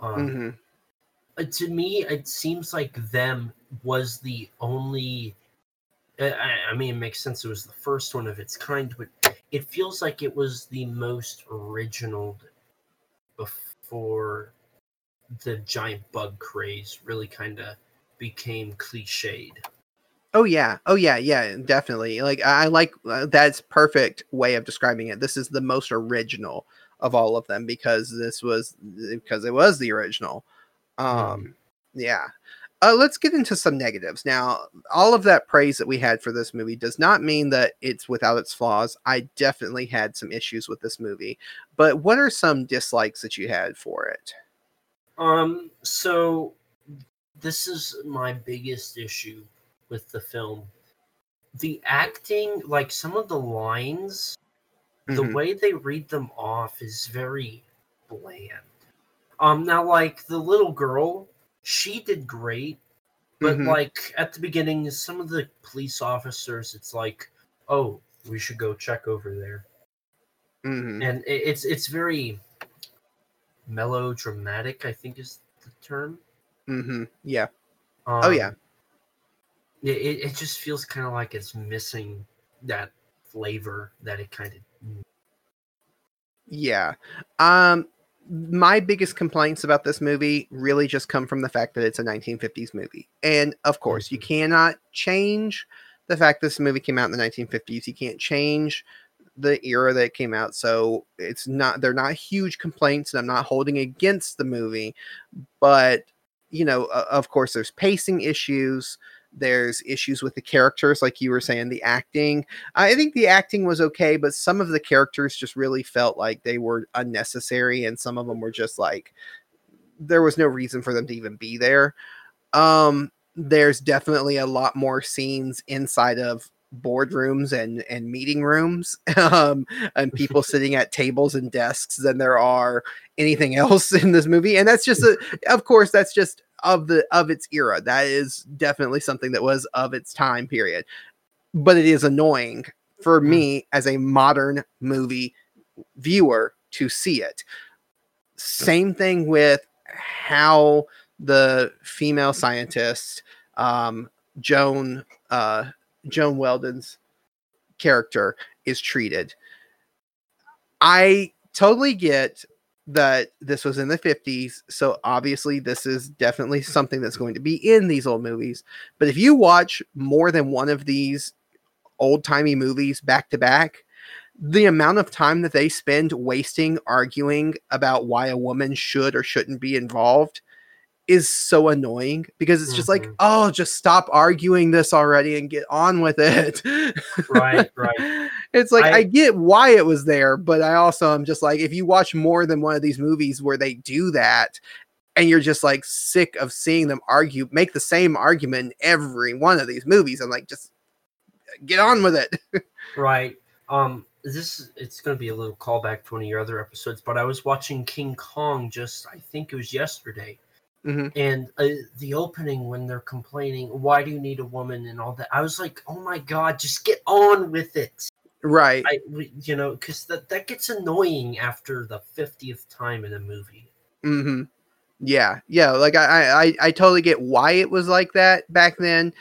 Um, Mhm. uh, to me, it seems like them was the only. I, I- I mean, it makes sense. It was the first one of its kind, but it feels like it was the most original before the giant bug craze really kind of became cliched. Oh yeah. Oh yeah. Yeah. Definitely. Like I like uh, that's perfect way of describing it. This is the most original of all of them because this was because it was the original. Um. Yeah. Uh, let's get into some negatives now. All of that praise that we had for this movie does not mean that it's without its flaws. I definitely had some issues with this movie, but what are some dislikes that you had for it? Um, so this is my biggest issue with the film. The acting, like some of the lines, the Mhm. way they read them off is very bland. Um, now like the little girl, she did great, but Mhm. like at the beginning, some of the police officers, it's like, oh, we should go check over there, Mhm. and it's it's very melodramatic. I think is the term. Mhm. Yeah. Um, Oh, yeah. It, it, it just feels kind of like it's missing that flavor that it kind of. Yeah. Um my biggest complaints about this movie really just come from the fact that it's a 1950s movie. And of course, you Mhm. cannot change the fact this movie came out in the 1950s. You can't change the era that it came out. So it's not they're not huge complaints and I'm not holding against the movie, but you know, o- of course there's pacing issues, there's issues with the characters like you were saying the acting I think the acting was okay, but some of the characters just really felt like they were unnecessary, and some of them were just like there was no reason for them to even be there. Um, there's definitely a lot more scenes inside of boardrooms and and meeting rooms *laughs* um and people *laughs* sitting at tables and desks than there are anything else in this movie and that's just a, of course that's just of the of its era that is definitely something that was of its time period but it is annoying for Mm. me as a modern movie viewer to see it. Same thing with how the female scientist, um, Joan, uh, Joan Weldon's character is treated. I totally get that this was in the 50s, so obviously this is definitely something that's going to be in these old movies. But if you watch more than one of these old timey movies back to back, the amount of time that they spend wasting arguing about why a woman should or shouldn't be involved is so annoying because it's just like, Mhm. oh, just stop arguing this already and get on with it. Right, *laughs* right. It's like I, I- get why it was there, but I also am just like, if you watch more than one of these movies where they do that, and you're just like sick of seeing them argue, make the same argument in every one of these movies, I'm like, just get on with it. *laughs* Right. Um. This it's going to be a little callback to one of your other episodes, but I was watching King Kong just I think it was yesterday, Mhm. and uh, the opening when they're complaining, "Why do you need a woman?" and all that. I was like, "Oh my god, just get on with it." Right. I, we- you know, because that that gets annoying after the fiftieth time in a movie. hmm Yeah, yeah. Like I, I, I totally get why it was like that back then.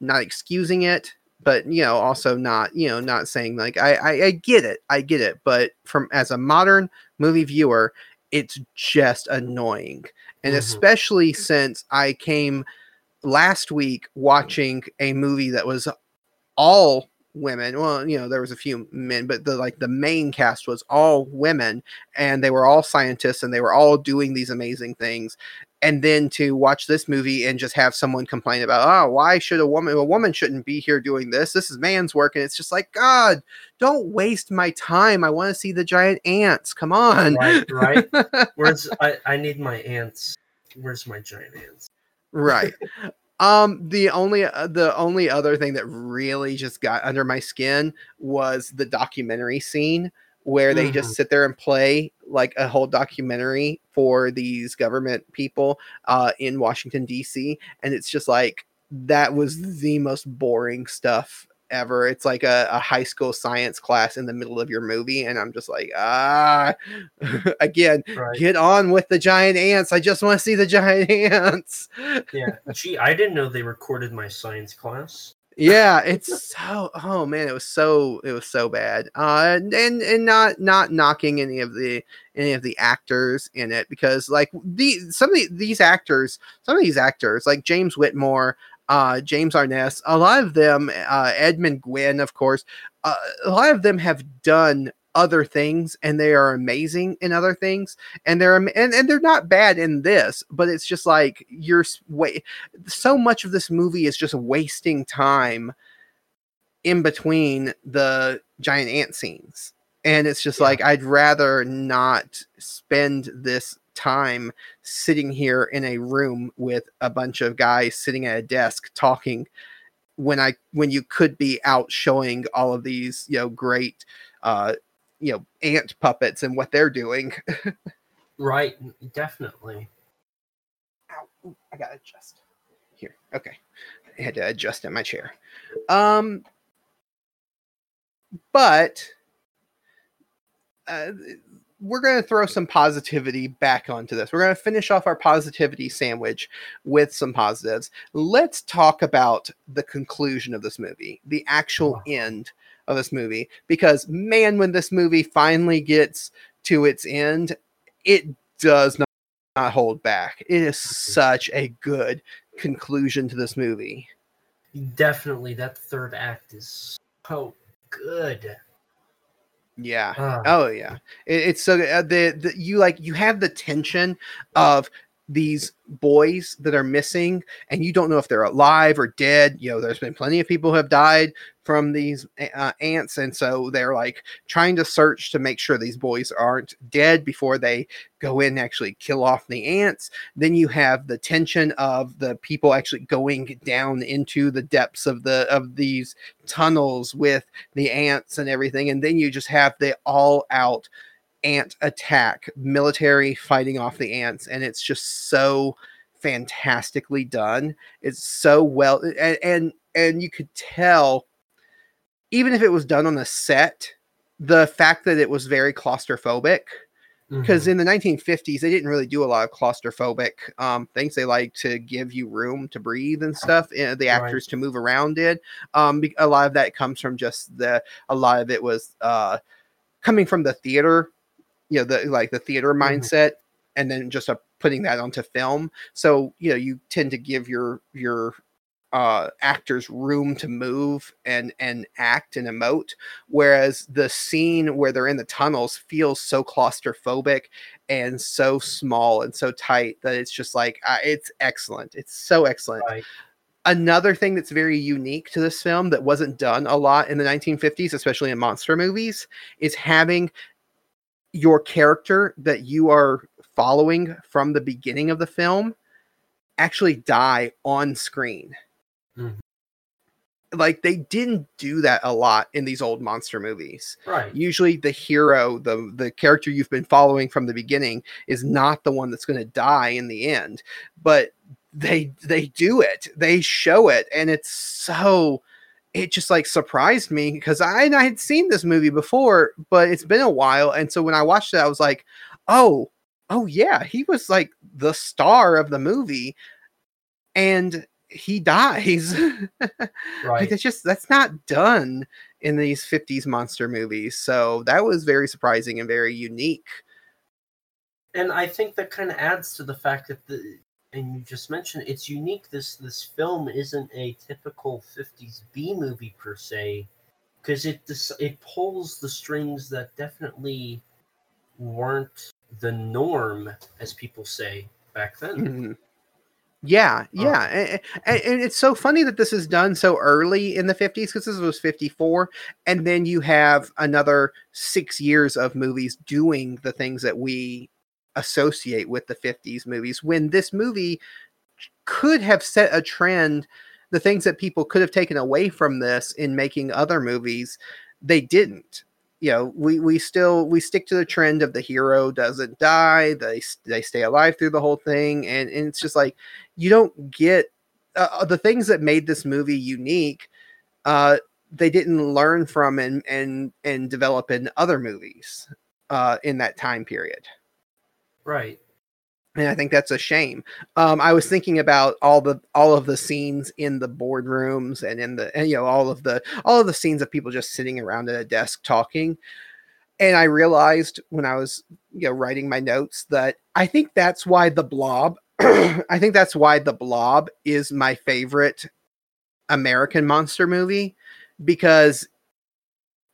Not excusing it, but you know, also not, you know, not saying like I, I, I get it, I get it. But from as a modern movie viewer, it's just annoying, and Mhm. especially since I came last week watching a movie that was all women well you know there was a few men but the like the main cast was all women and they were all scientists and they were all doing these amazing things and then to watch this movie and just have someone complain about oh why should a woman a woman shouldn't be here doing this this is man's work and it's just like god don't waste my time i want to see the giant ants come on Right, right. *laughs* Where's I? I need my ants. Where's my giant ants? right um the only uh, the only other thing that really just got under my skin was the documentary scene where they just sit there and play like a whole documentary for these government people uh in Washington DC and it's just like that was the most boring stuff ever it's like a, a high school science class in the middle of your movie and i'm just like ah *laughs* again Right. get on with the giant ants i just want to see the giant *laughs* ants Yeah. Gee, I didn't know they recorded my science class. Yeah it's so oh man it was so it was so bad uh and and not not knocking any of the any of the actors in it because like the some of the, these actors some of these actors like james whitmore uh, James Arness, a lot of them, uh, Edmund Gwenn, of course, uh, a lot of them have done other things and they are amazing in other things and they're and, and they're not bad in this but it's just like you're wait so much of this movie is just wasting time in between the giant ant scenes and it's just yeah. like i'd rather not spend this time sitting here in a room with a bunch of guys sitting at a desk talking when i when you could be out showing all of these you know great uh you know ant puppets and what they're doing. *laughs* right, definitely. Ow, I gotta adjust here. Okay, I had to adjust in my chair. Um, but uh, we're going to throw some positivity back onto this. We're going to finish off our positivity sandwich with some positives. Let's talk about the conclusion of this movie, the actual end of this movie because man when this movie finally gets to its end it does not, not hold back it is such a good conclusion to this movie definitely that third act is so good yeah. Uh. Oh yeah. It, it's so uh, the, the you like you have the tension of these boys that are missing and you don't know if they're alive or dead you know there's been plenty of people who have died from these uh, ants and so they're like trying to search to make sure these boys aren't dead before they go in and actually kill off the ants then you have the tension of the people actually going down into the depths of the of these tunnels with the ants and everything and then you just have the all out ant attack, military fighting off the ants, and it's just so fantastically done. It's so well and and, and you could tell even if it was done on a set, the fact that it was very claustrophobic because mm-hmm. in the 1950s they didn't really do a lot of claustrophobic um, things they like to give you room to breathe and stuff and the actors right. to move around did um, a lot of that comes from just the a lot of it was uh, coming from the theater you know the like the theater mm-hmm. mindset and then just uh, putting that onto film so you know you tend to give your your uh, actors room to move and and act and emote whereas the scene where they're in the tunnels feels so claustrophobic and so small and so tight that it's just like uh, it's excellent it's so excellent right. another thing that's very unique to this film that wasn't done a lot in the 1950s especially in monster movies is having your character that you are following from the beginning of the film actually die on screen. Mm-hmm. Like they didn't do that a lot in these old monster movies. Right. Usually the hero, the the character you've been following from the beginning is not the one that's going to die in the end. But they they do it. They show it and it's so it just like surprised me because I, I had seen this movie before, but it's been a while. And so when I watched it, I was like, oh, oh yeah, he was like the star of the movie. And he dies. *laughs* right. like it's just that's not done in these 50s monster movies. So that was very surprising and very unique. And I think that kind of adds to the fact that the and you just mentioned it's unique. This this film isn't a typical '50s B movie per se, because it it pulls the strings that definitely weren't the norm, as people say back then. Mm-hmm. Yeah, oh. yeah, and, and, and, it's so funny that this is done so early in the 50s because this was 54, and then you have another six years of movies doing the things that we associate with the 50s movies when this movie could have set a trend the things that people could have taken away from this in making other movies they didn't. You know we we still we stick to the trend of the hero doesn't die they they stay alive through the whole thing and, and it's just like you don't get uh, uh the things that made this movie unique uh they didn't learn from and and and develop in other movies uh in that time period Right. And I think that's a shame. Um, I was thinking about all the all of the scenes in the boardrooms and in the and, you know all of the all of the scenes of people just sitting around at a desk talking. And I realized when I was you know writing my notes that I think that's why the blob *clears throat* I think that's why the blob is my favorite American monster movie because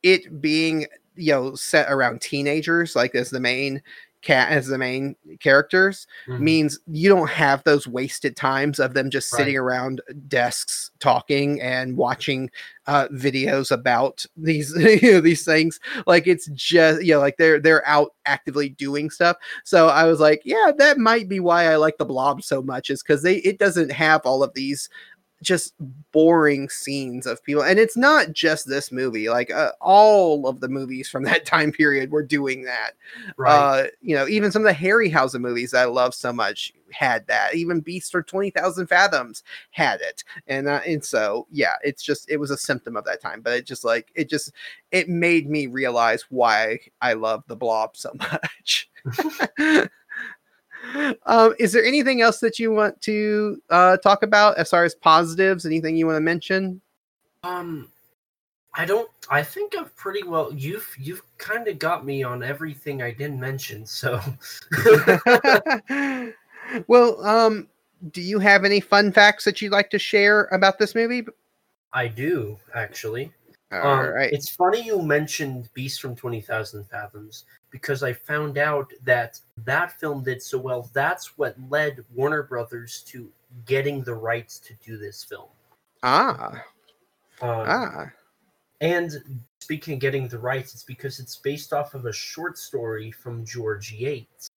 it being you know set around teenagers like as the main cat as the main characters Mhm. means you don't have those wasted times of them just sitting Right. around desks talking and watching uh, videos about these you *laughs* know, these things like it's just you know like they're they're out actively doing stuff so i was like yeah that might be why i like the blob so much is because they it doesn't have all of these just boring scenes of people and it's not just this movie like uh, all of the movies from *laughs* that time period were doing that right. uh, you know, even some of the Harryhausen movies that I love so much had that. Even Beast for Twenty Thousand Fathoms had it, and uh, and so yeah, it's just it was a symptom of that time. But it just like it just it made me realize why I love the Blob so *laughs* much. *laughs* um, is there anything else that you want to uh, talk about as far as positives? Anything you want to mention? Um, I don't. I think I've pretty well. You've you've kind of got me on everything I didn't mention. So, *laughs* well, um, do you have any fun facts that you'd like to share about this movie? I do actually. All Um, right. It's funny you mentioned Beast from Twenty Thousand Fathoms because I found out that that film did so well. That's what led Warner Brothers to getting the rights to do this film. Ah, Um, ah. And speaking of getting the rights, it's because it's based off of a short story from George Yates.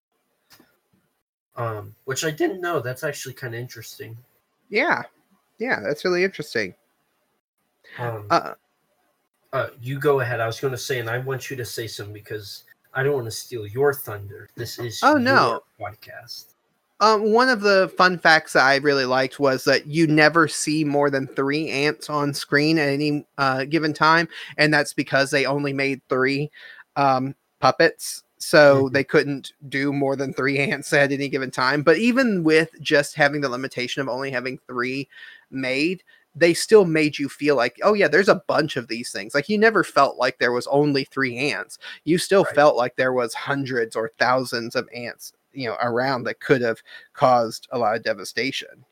Um, which I didn't know. That's actually kind of interesting. Yeah. Yeah, that's really interesting. Um, Uh, uh, you go ahead. I was going to say, and I want you to say something because I don't want to steal your thunder. This is Oh, no. your podcast. um, one of the fun facts that I really liked was that you never see more than three ants on screen at any uh, given time, and that's because they only made three um, puppets, so Mhm. they couldn't do more than three *laughs* ants at any given time. But even with just having the limitation of only having three made, they still made you feel like, oh yeah, there's a bunch of these things. Like you never felt like there was only three ants. You still Right. felt like there was hundreds or thousands of ants, you know, around that could have caused a lot of devastation.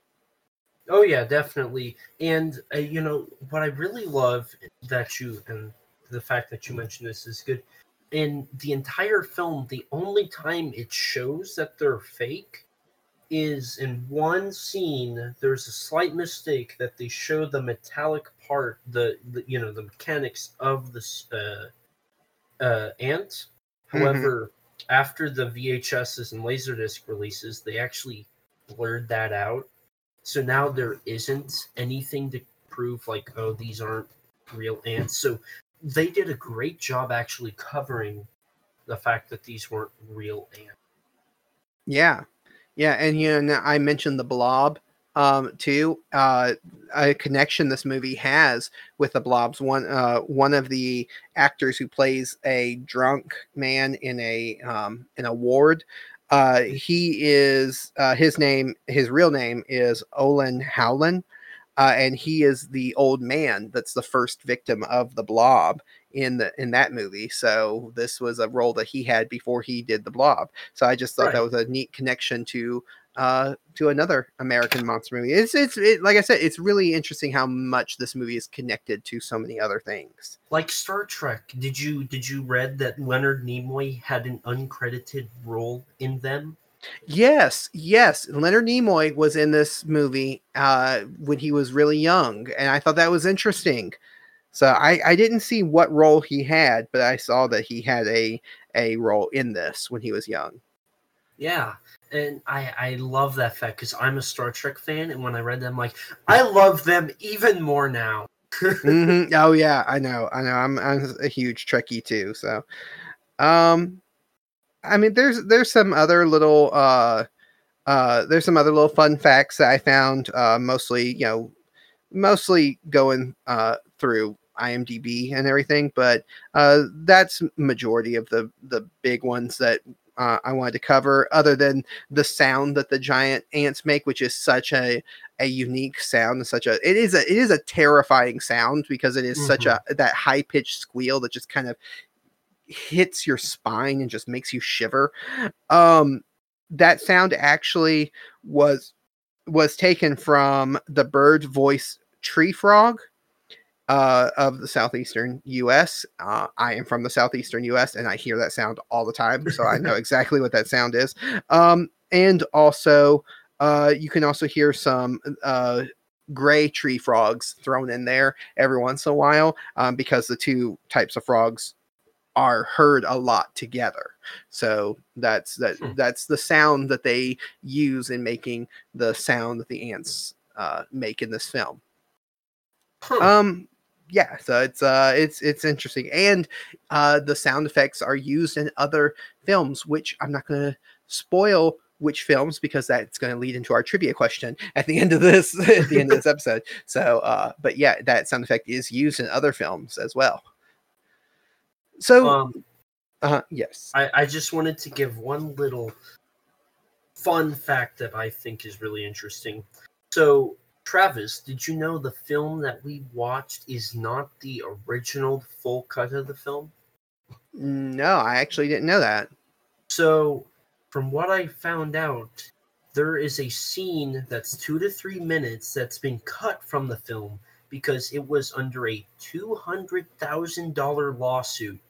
Oh yeah, definitely. And uh, you know what I really love that you and the fact that you mentioned this is good. In the entire film, the only time it shows that they're fake is in one scene. There's a slight mistake that they show the metallic part, the, the you know the mechanics of this uh, uh, ant. Mhm. However, after the VHSs and Laserdisc releases, they actually blurred that out. So now there isn't anything to prove like, oh, these aren't real ants. So they did a great job actually covering the fact that these weren't real ants. Yeah. Yeah. And, you know, I mentioned the blob um too uh a connection this movie has with the blobs one uh one of the actors who plays a drunk man in a um in a ward uh he is uh his name his real name is olin howland uh and he is the old man that's the first victim of the blob in the in that movie so this was a role that he had before he did the blob so i just thought that was a neat connection to uh to another American monster movie. It's it's it, like I said, it's really interesting how much this movie is connected to so many other things. Like Star Trek, did you did you read that Leonard Nimoy had an uncredited role in them? Yes, yes, Leonard Nimoy was in this movie uh when he was really young, and I thought that was interesting. So I I didn't see what role he had, but I saw that he had a a role in this when he was young. Yeah, and I I love that fact because I'm a Star Trek fan, and when I read them, like I love them even more now. Mhm. *laughs* Oh yeah, I know, I know. I'm I'm a huge Trekkie too. So, um, I mean, there's there's some other little uh uh there's some other little fun facts that I found. Uh, mostly you know, mostly going uh through IMDb and everything, but uh that's majority of the the big ones that. Uh, I wanted to cover, other than the sound that the giant ants make, which is such a a unique sound such a it is a it is a terrifying sound because it is such a that high pitched squeal that just kind of hits your spine and just makes you shiver um that sound actually was was taken from the bird voice tree frog uh, of the southeastern U.S. Uh, I am from the southeastern U.S. and I hear that sound all the time, so I know *laughs* exactly what that sound is. Um, and also, uh, you can also hear some uh, gray tree frogs thrown in there every once in a while um, because the two types of frogs are heard a lot together. So that's that Hmm. that's the sound that they use in making the sound that the ants uh, make in this film. Huh. Um yeah, so it's uh it's it's interesting. And uh the sound effects are used in other films, which I'm not gonna spoil which films because that's going to lead into our trivia question at the end of this *laughs* at the end of this episode. So uh but yeah, that sound effect is used in other films as well. So um, uh yes. I, I just wanted to give one little fun fact that I think is really interesting. So, Travis, did you know the film that we watched is not the original full cut of the film? No, I actually didn't know that. So, from what I found out, there is a scene that's two to three minutes that's been cut from the film because it was under a $200,000 lawsuit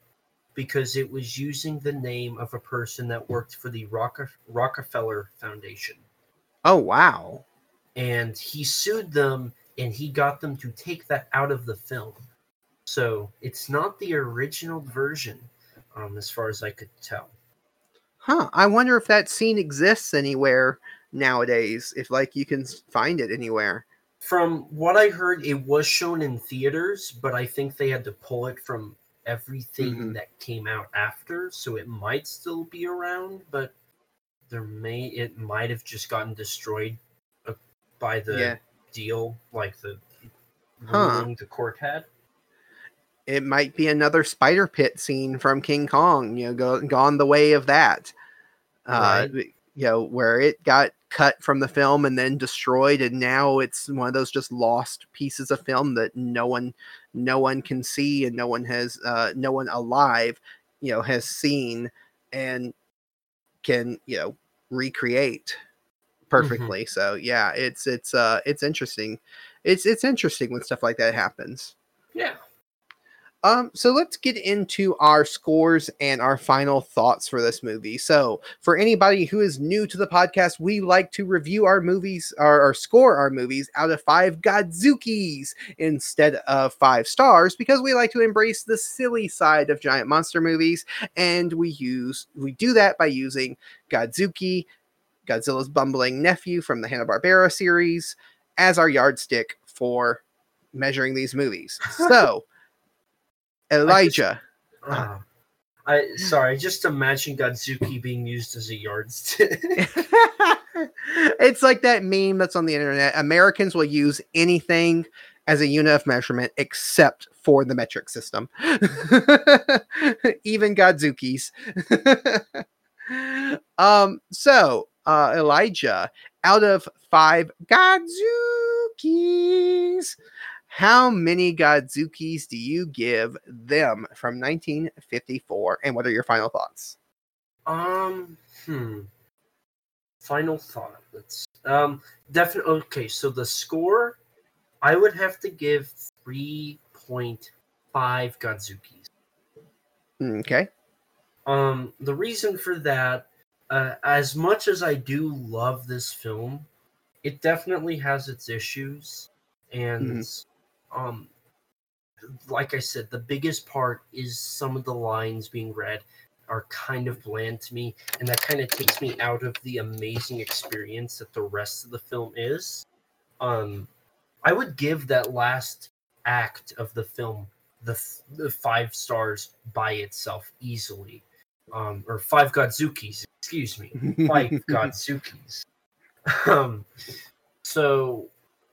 because it was using the name of a person that worked for the Rocke- Rockefeller Foundation. Oh wow. And he sued them and he got them to take that out of the film. So it's not the original version, um, as far as I could tell. Huh. I wonder if that scene exists anywhere nowadays. If like you can find it anywhere. From what I heard, it was shown in theaters, but I think they had to pull it from everything Mhm. that came out after, so it might still be around, but there may it might have just gotten destroyed by the Yeah. deal, like the Huh. ruling the court had. It might be another spider pit scene from King Kong, you know, go, gone the way of that. Uh, Right. you know, where it got cut from the film and then destroyed, and now it's one of those just lost pieces of film that no one, no one can see, and no one has, uh, no one alive, you know, has seen and can, you know, recreate perfectly. So yeah, it's it's uh it's interesting. It's it's interesting when stuff like that happens. Yeah. Um, so let's get into our scores and our final thoughts for this movie. So, for anybody who is new to the podcast, we like to review our movies or, or score our movies out of five Godzookys instead of five stars because we like to embrace the silly side of giant monster movies, and we use we do that by using Godzooky, Godzilla's bumbling nephew from the Hanna Barbera series, as our yardstick for measuring these movies. *laughs* So. Elijah. Uh, I sorry, just imagine Godzooky being used as a yardstick. *laughs* it's like that meme that's on the internet. Americans will use anything as a unit of measurement except for the metric system. *laughs* Even Godzookys. um, so uh Elijah, out of five Godzookys, how many Godzookys do you give them from 1954? And what are your final thoughts? um, hmm. Final thought. Let's um definitely okay. So the score, I would have to give three point five Godzookys. Okay. Um, the reason for that, uh, as much as I do love this film, it definitely has its issues, and um, like I said, the biggest part is some of the lines being read are kind of bland to me, and that kind of takes me out of the amazing experience that the rest of the film is. Um, I would give that last act of the film the, the five stars by itself easily um, or five Godzookys, excuse me, five *laughs* Godzookys. Um, so,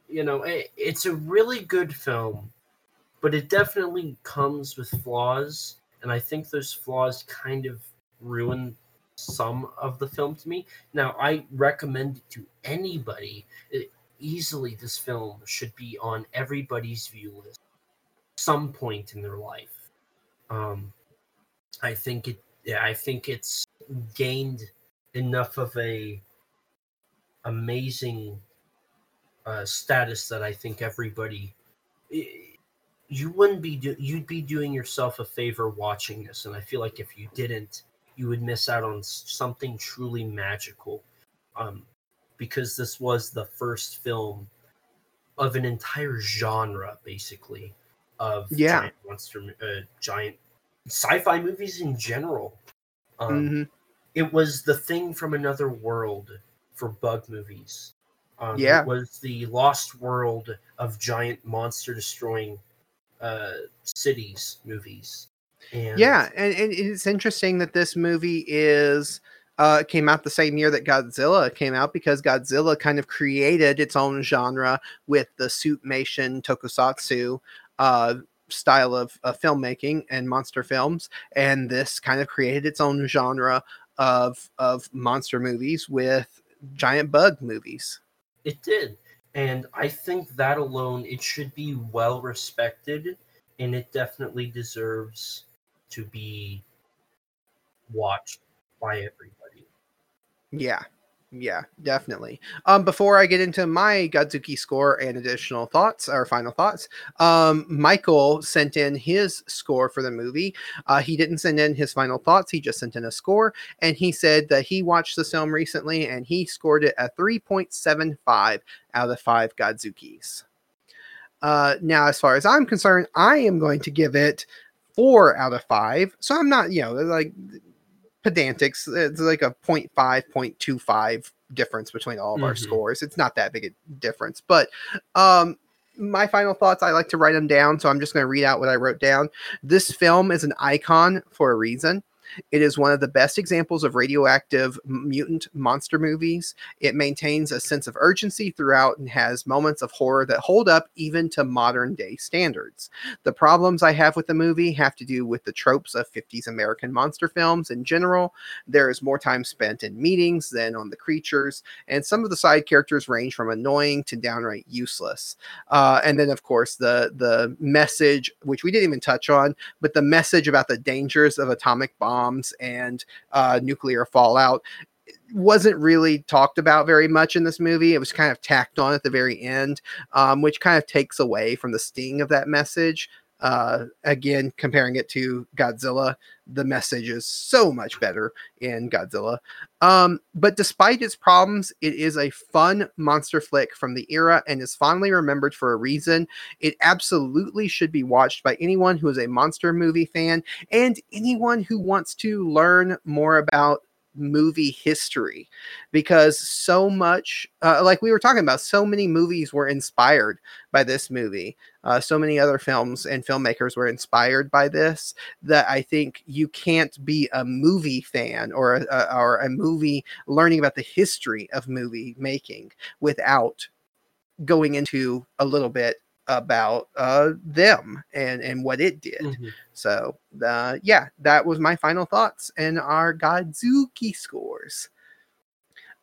you know, it, it's a really good film, but it definitely comes with flaws, and I think those flaws kind of ruin some of the film to me. Now, I recommend it to anybody. It, easily, this film should be on everybody's view list some point in their life. Um, I think it. Yeah, I think it's gained enough of a amazing uh, status that I think everybody you wouldn't be do, you'd be doing yourself a favor watching this. And i feel like if you didn't you would miss out on something truly magical. Um, because this was the first film of an entire genre basically of yeah. giant monster uh, giant sci-fi movies in general. Um, mm-hmm. It was the thing from another world for bug movies. Um, yeah. it was the lost world of giant monster destroying uh, cities movies. And yeah, and, and it's interesting that this movie is uh, came out the same year that Godzilla came out because Godzilla kind of created its own genre with the suitmation tokusatsu uh, style of, of filmmaking and monster films, and this kind of created its own genre of of monster movies with giant bug movies. It did, and I think that alone, it should be well respected, and it definitely deserves to be watched by everybody. Yeah, yeah, definitely. Um, before I get into my Godzooky score and additional thoughts or final thoughts, um, Michael sent in his score for the movie. Uh, he didn't send in his final thoughts; he just sent in a score, and he said that he watched the film recently and he scored it a three point seven five out of five Godzookys. Uh, now, as far as I'm concerned, I am going to give it four out of five. So I'm not, you know, like pedantics. It's like a 0. 0.5, 0.25 difference between all of mm-hmm. our scores. It's not that big a difference. But um, my final thoughts, I like to write them down. So I'm just going to read out what I wrote down. This film is an icon for a reason. It is one of the best examples of radioactive mutant monster movies. It maintains a sense of urgency throughout and has moments of horror that hold up even to modern day standards. The problems I have with the movie have to do with the tropes of 50s American monster films in general. There is more time spent in meetings than on the creatures, and some of the side characters range from annoying to downright useless. Uh, and then, of course, the the message, which we didn't even touch on, but the message about the dangers of atomic bombs bombs and uh, nuclear fallout wasn't really talked about very much in this movie. It was kind of tacked on at the very end, um, which kind of takes away from the sting of that message. Uh, again, comparing it to Godzilla, the message is so much better in Godzilla. Um, but despite its problems, it is a fun monster flick from the era and is fondly remembered for a reason. It absolutely should be watched by anyone who is a monster movie fan and anyone who wants to learn more about movie history because so much uh, like we were talking about so many movies were inspired by this movie. Uh, so many other films and filmmakers were inspired by this that i think you can't be a movie fan or a, or a movie learning about the history of movie making without going into a little bit about uh, them and and what it did. Mm-hmm. So uh, yeah, that was my final thoughts and our Godzooky scores.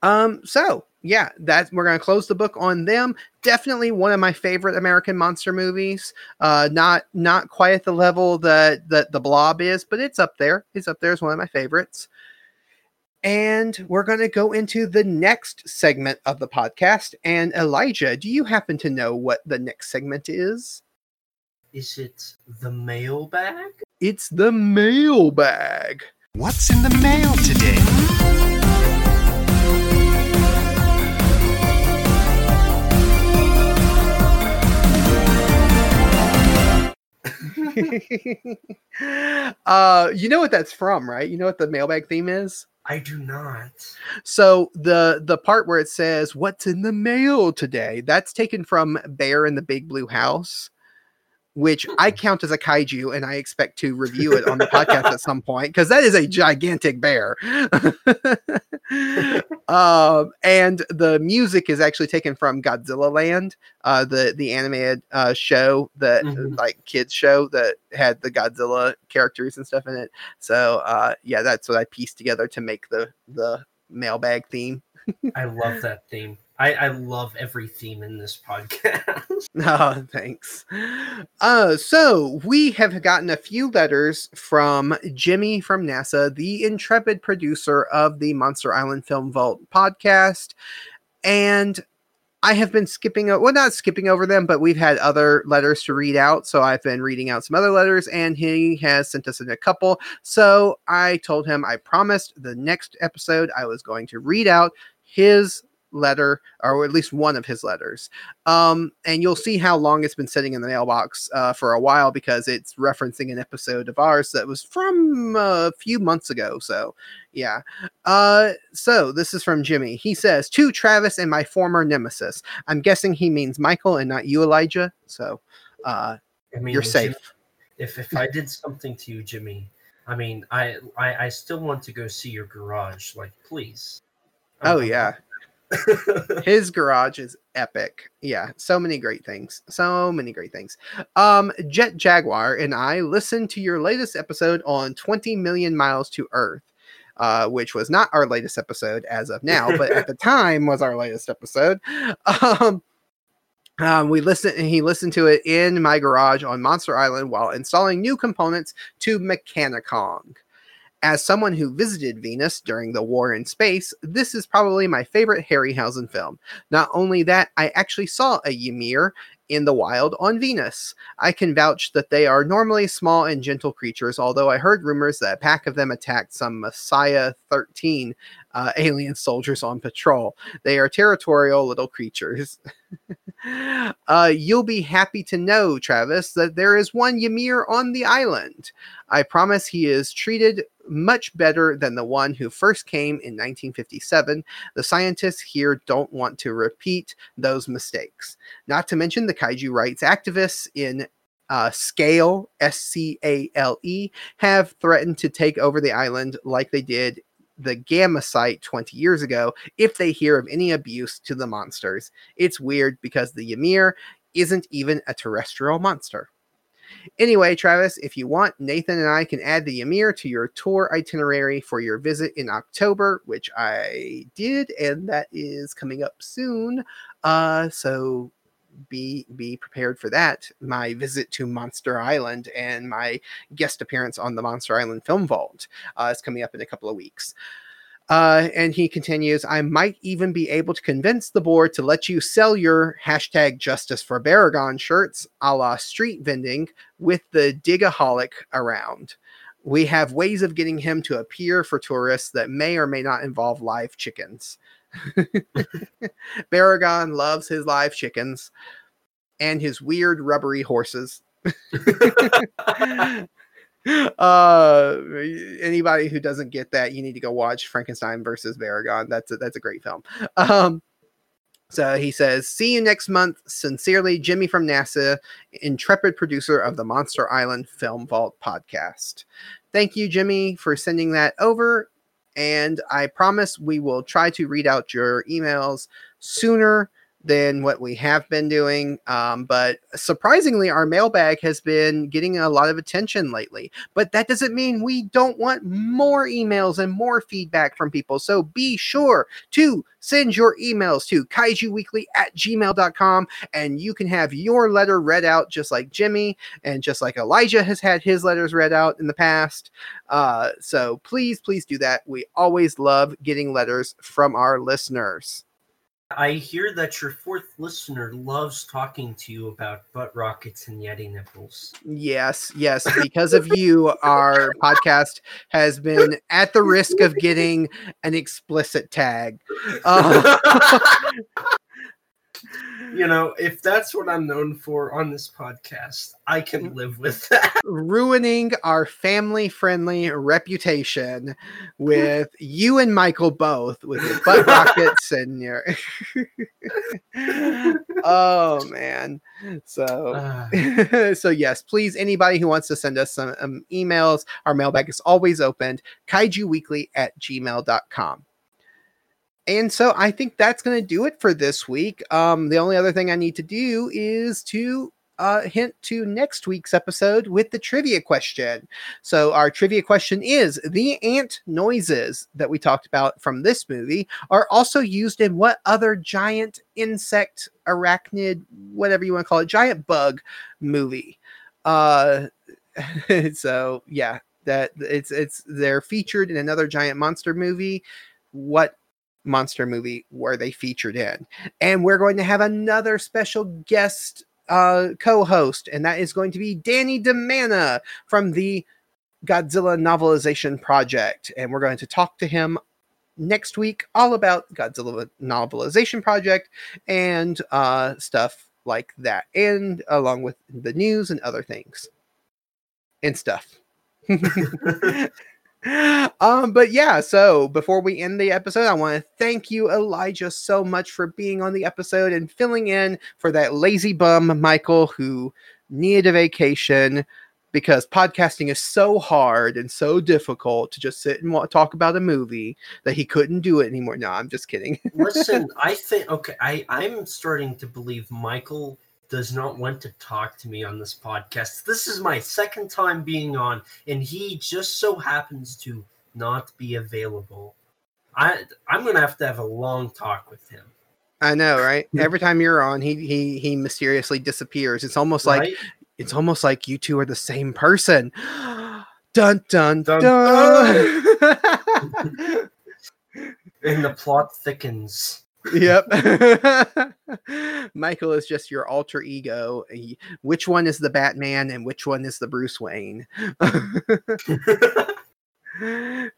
Um, so yeah, that we're gonna close the book on them. Definitely one of my favorite American monster movies. Uh, not not quite at the level that that the Blob is, but it's up there. It's up there as one of my favorites. And we're going to go into the next segment of the podcast. And Elijah, do you happen to know what the next segment is? Is it the mailbag? It's the mailbag. What's in the mail today? *laughs* uh, you know what that's from, right? You know what the mailbag theme is? I do not. So the the part where it says "What's in the mail today?" that's taken from Bear in the Big Blue House which I count as a kaiju, and I expect to review it on the podcast at some point because that is a gigantic bear. *laughs* um, and the music is actually taken from Godzilla Land, uh, the the animated uh, show that mm-hmm. like kids show that had the Godzilla characters and stuff in it. So uh, yeah, that's what I pieced together to make the the mailbag theme. I love that theme. I, I love every theme in this podcast. *laughs* oh, thanks. Uh, so we have gotten a few letters from Jimmy from NASA, the intrepid producer of the Monster Island Film Vault podcast. And I have been skipping, well, not skipping over them, but we've had other letters to read out. So I've been reading out some other letters, and he has sent us in a couple. So I told him I promised the next episode I was going to read out his letter, or at least one of his letters. Um, and you'll see how long it's been sitting in the mailbox uh, for a while because it's referencing an episode of ours that was from a few months ago. So, yeah. Uh, so this is from Jimmy. He says, To Travis and my former nemesis. I'm guessing he means Michael and not you, Elijah. So, uh, I mean, you're safe. if if I did something to you, Jimmy, I mean, I I, I still want to go see your garage. Like, please. Oh, Um, yeah. *laughs* his garage is epic. Yeah so many great things. So many great things. Um jet jaguar and i listened to your latest episode on 20 million miles to earth uh, which was not our latest episode as of now but at the *laughs* time was our latest episode. Um um, we listened he listened to it in my garage on monster island while installing new components to Mechani-Kong as someone who visited Venus during the war in space, this is probably my favorite Harryhausen film. Not only that, I actually saw a Ymir in the wild on Venus. I can vouch that they are normally small and gentle creatures, although I heard rumors that a pack of them attacked some Messier 13 uh, alien soldiers on patrol. They are territorial little creatures. *laughs* uh, you'll be happy to know, Travis, that there is one Ymir on the island. I promise he is treated much better than the one who first came in 1957. The scientists here don't want to repeat those mistakes. Not to mention the kaiju rights activists in uh, Scale, S C A L E, have threatened to take over the island like they did the Gamma site 20 years ago if they hear of any abuse to the monsters. It's weird because the Ymir isn't even a terrestrial monster. Anyway, Travis, if you want, Nathan and I can add the Ymir to your tour itinerary for your visit in October, which I did, and that is coming up soon. Uh, so be be prepared for that. My visit to Monster Island and my guest appearance on the Monster Island Film Vault uh, is coming up in a couple of weeks. Uh, and he continues, I might even be able to convince the board to let you sell your hashtag justice for Baragon shirts a la street vending with the digaholic around. We have ways of getting him to appear for tourists that may or may not involve live chickens. *laughs* Baragon loves his live chickens and his weird rubbery horses. *laughs* uh anybody who doesn't get that you need to go watch frankenstein versus Baragon. that's a, that's a great film um so he says see you next month sincerely jimmy from nasa intrepid producer of the monster island film vault podcast thank you jimmy for sending that over and i promise we will try to read out your emails sooner than what we have been doing. Um, but surprisingly, our mailbag has been getting a lot of attention lately. But that doesn't mean we don't want more emails and more feedback from people. So be sure to send your emails to kaijuweekly at gmail.com and you can have your letter read out just like Jimmy and just like Elijah has had his letters read out in the past. Uh, so please, please do that. We always love getting letters from our listeners. I hear that your fourth listener loves talking to you about butt rockets and Yeti nipples. Yes, yes. Because of you, our podcast has been at the risk of getting an explicit tag. *laughs* Uh, *laughs* you know, if that's what I'm known for on this podcast, I can live with that. *laughs* ruining our family friendly reputation with you and Michael both with your butt rockets *laughs* and your. *laughs* oh, man. So. Uh, so yes, please, anybody who wants to send us some um, emails, our mailbag is always opened, kaijuweekly at gmail.com. And so I think that's going to do it for this week. Um, the only other thing I need to do is to uh, hint to next week's episode with the trivia question. So, our trivia question is the ant noises that we talked about from this movie are also used in what other giant insect, arachnid, whatever you want to call it, giant bug movie? Uh, *laughs* so, yeah, that it's it's they're featured in another giant monster movie. What monster movie were they featured in? And we're going to have another special guest uh, co-host, and that is going to be Danny DeMana from the Godzilla novelization project, and we're going to talk to him next week all about Godzilla novelization project and uh, stuff like that, and along with the news and other things and stuff. *laughs* *laughs* um, but yeah, so before we end the episode, I want to thank you, Elijah, so much for being on the episode and filling in for that lazy bum Michael who needed a vacation because podcasting is so hard and so difficult to just sit and talk about a movie that he couldn't do it anymore. No, I'm just kidding. Listen, *laughs* I think okay, I I'm starting to believe Michael does not want to talk to me on this podcast. This is my second time being on, and he just so happens to not be available. I I'm gonna have to have a long talk with him. I know, right? Every time you're on, he he he mysteriously disappears. It's almost like it's almost like you two are the same person. *gasps* dun dun dun. Dun, dun. *laughs* and the plot thickens. Yep. *laughs* Michael is just your alter ego. He- Which one is the Batman and which one is the Bruce Wayne? *laughs* *laughs*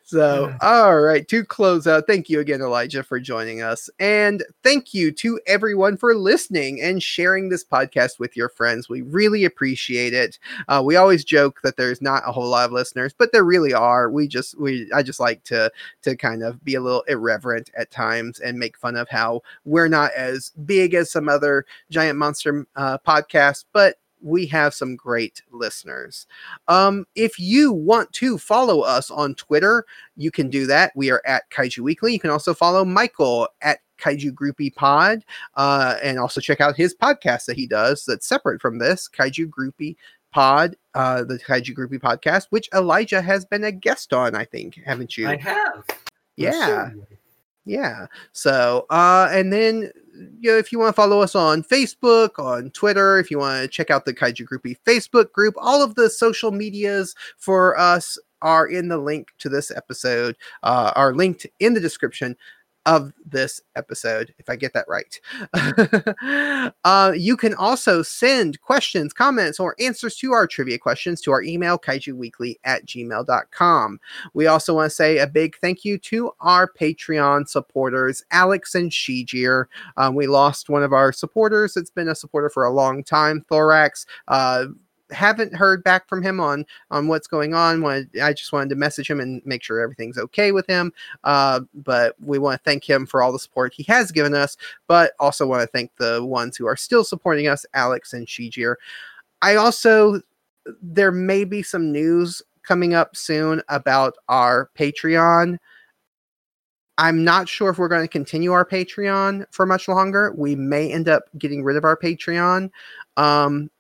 so, all right, to close out, thank you again, Elijah, for joining us. And thank you to everyone for listening and sharing this podcast with your friends. We really appreciate it. Uh, we always joke that there's not a whole lot of listeners, but there really are. We just, we, I just like to, to kind of be a little irreverent at times and make fun of how we're not as big as some other giant monster uh, podcasts, but we have some great listeners. Um, if you want to follow us on Twitter, you can do that. We are at Kaiju Weekly. You can also follow Michael at Kaiju Groupie Pod, uh, and also check out his podcast that he does that's separate from this Kaiju Groupie Pod, uh, the Kaiju Groupie podcast, which Elijah has been a guest on. I think, haven't you? I have. yeah. Certainly. Yeah. So, uh, and then you know, if you want to follow us on Facebook, on Twitter, if you want to check out the Kaiju Groupie Facebook group, all of the social medias for us are in the link to this episode, uh, are linked in the description of this episode, if I get that right. *laughs* uh, you can also send questions, comments, or answers to our trivia questions to our email, kaijuweekly at gmail.com. We also want to say a big thank you to our Patreon supporters, Alex and Shijir. Um, we lost one of our supporters. It's been a supporter for a long time, Thorax. Uh, haven't heard back from him on on what's going on. I just wanted to message him and make sure everything's okay with him. Uh, but we want to thank him for all the support he has given us, but also want to thank the ones who are still supporting us, Alex and Shijir. I also there may be some news coming up soon about our Patreon. I'm not sure if we're going to continue our Patreon for much longer. We may end up getting rid of our Patreon. Um,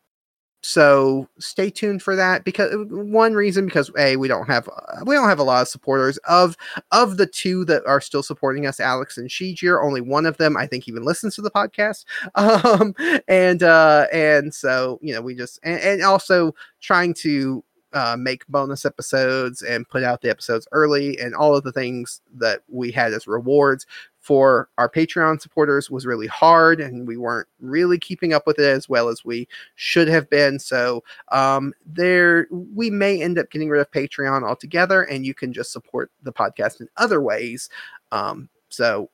so stay tuned for that because one reason because a we don't have we don't have a lot of supporters. Of of the two that are still supporting us alex and shijir only one of them i think even listens to the podcast. *laughs* Um and uh and so you know we just and, and also trying to uh, make bonus episodes and put out the episodes early and all of the things that we had as rewards for our Patreon supporters was really hard and we weren't really keeping up with it as well as we should have been. So um there we may end up getting rid of Patreon altogether and you can just support the podcast in other ways. Um so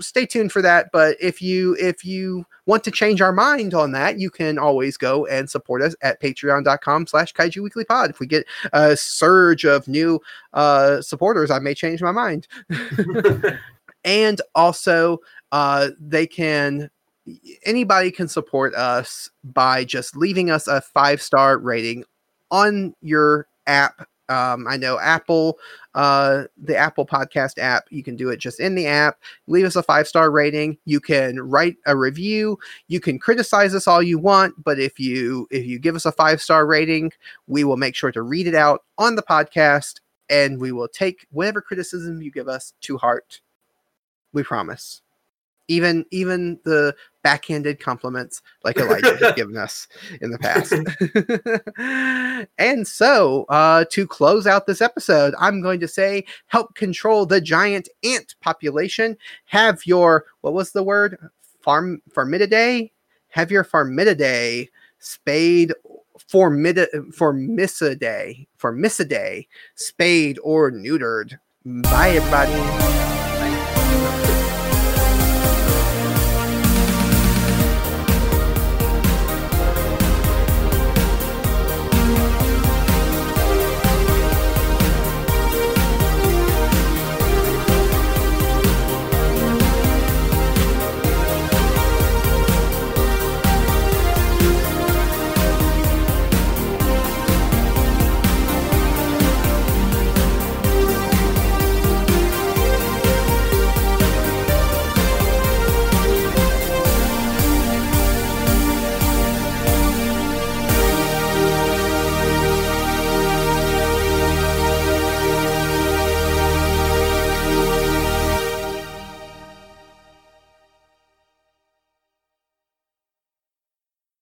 stay tuned for that but if you if you want to change our mind on that you can always go and support us at patreon.com slash kaiju weekly pod if we get a surge of new uh supporters i may change my mind *laughs* *laughs* and also uh, they can anybody can support us by just leaving us a five star rating on your app. Um, i know apple uh, the apple podcast app you can do it just in the app. Leave us a five star rating. You can write a review. You can criticize us all you want but if you if you give us a five star rating we will make sure to read it out on the podcast and we will take whatever criticism you give us to heart we promise. even even the backhanded compliments like Elijah has *laughs* given us in the past. *laughs* and so, uh, to close out this episode, I'm going to say help control the giant ant population. Have your what was the word? Farm Farmidae? Have your Farmidae spayed formid formicidae formicidae spayed or neutered. Bye everybody.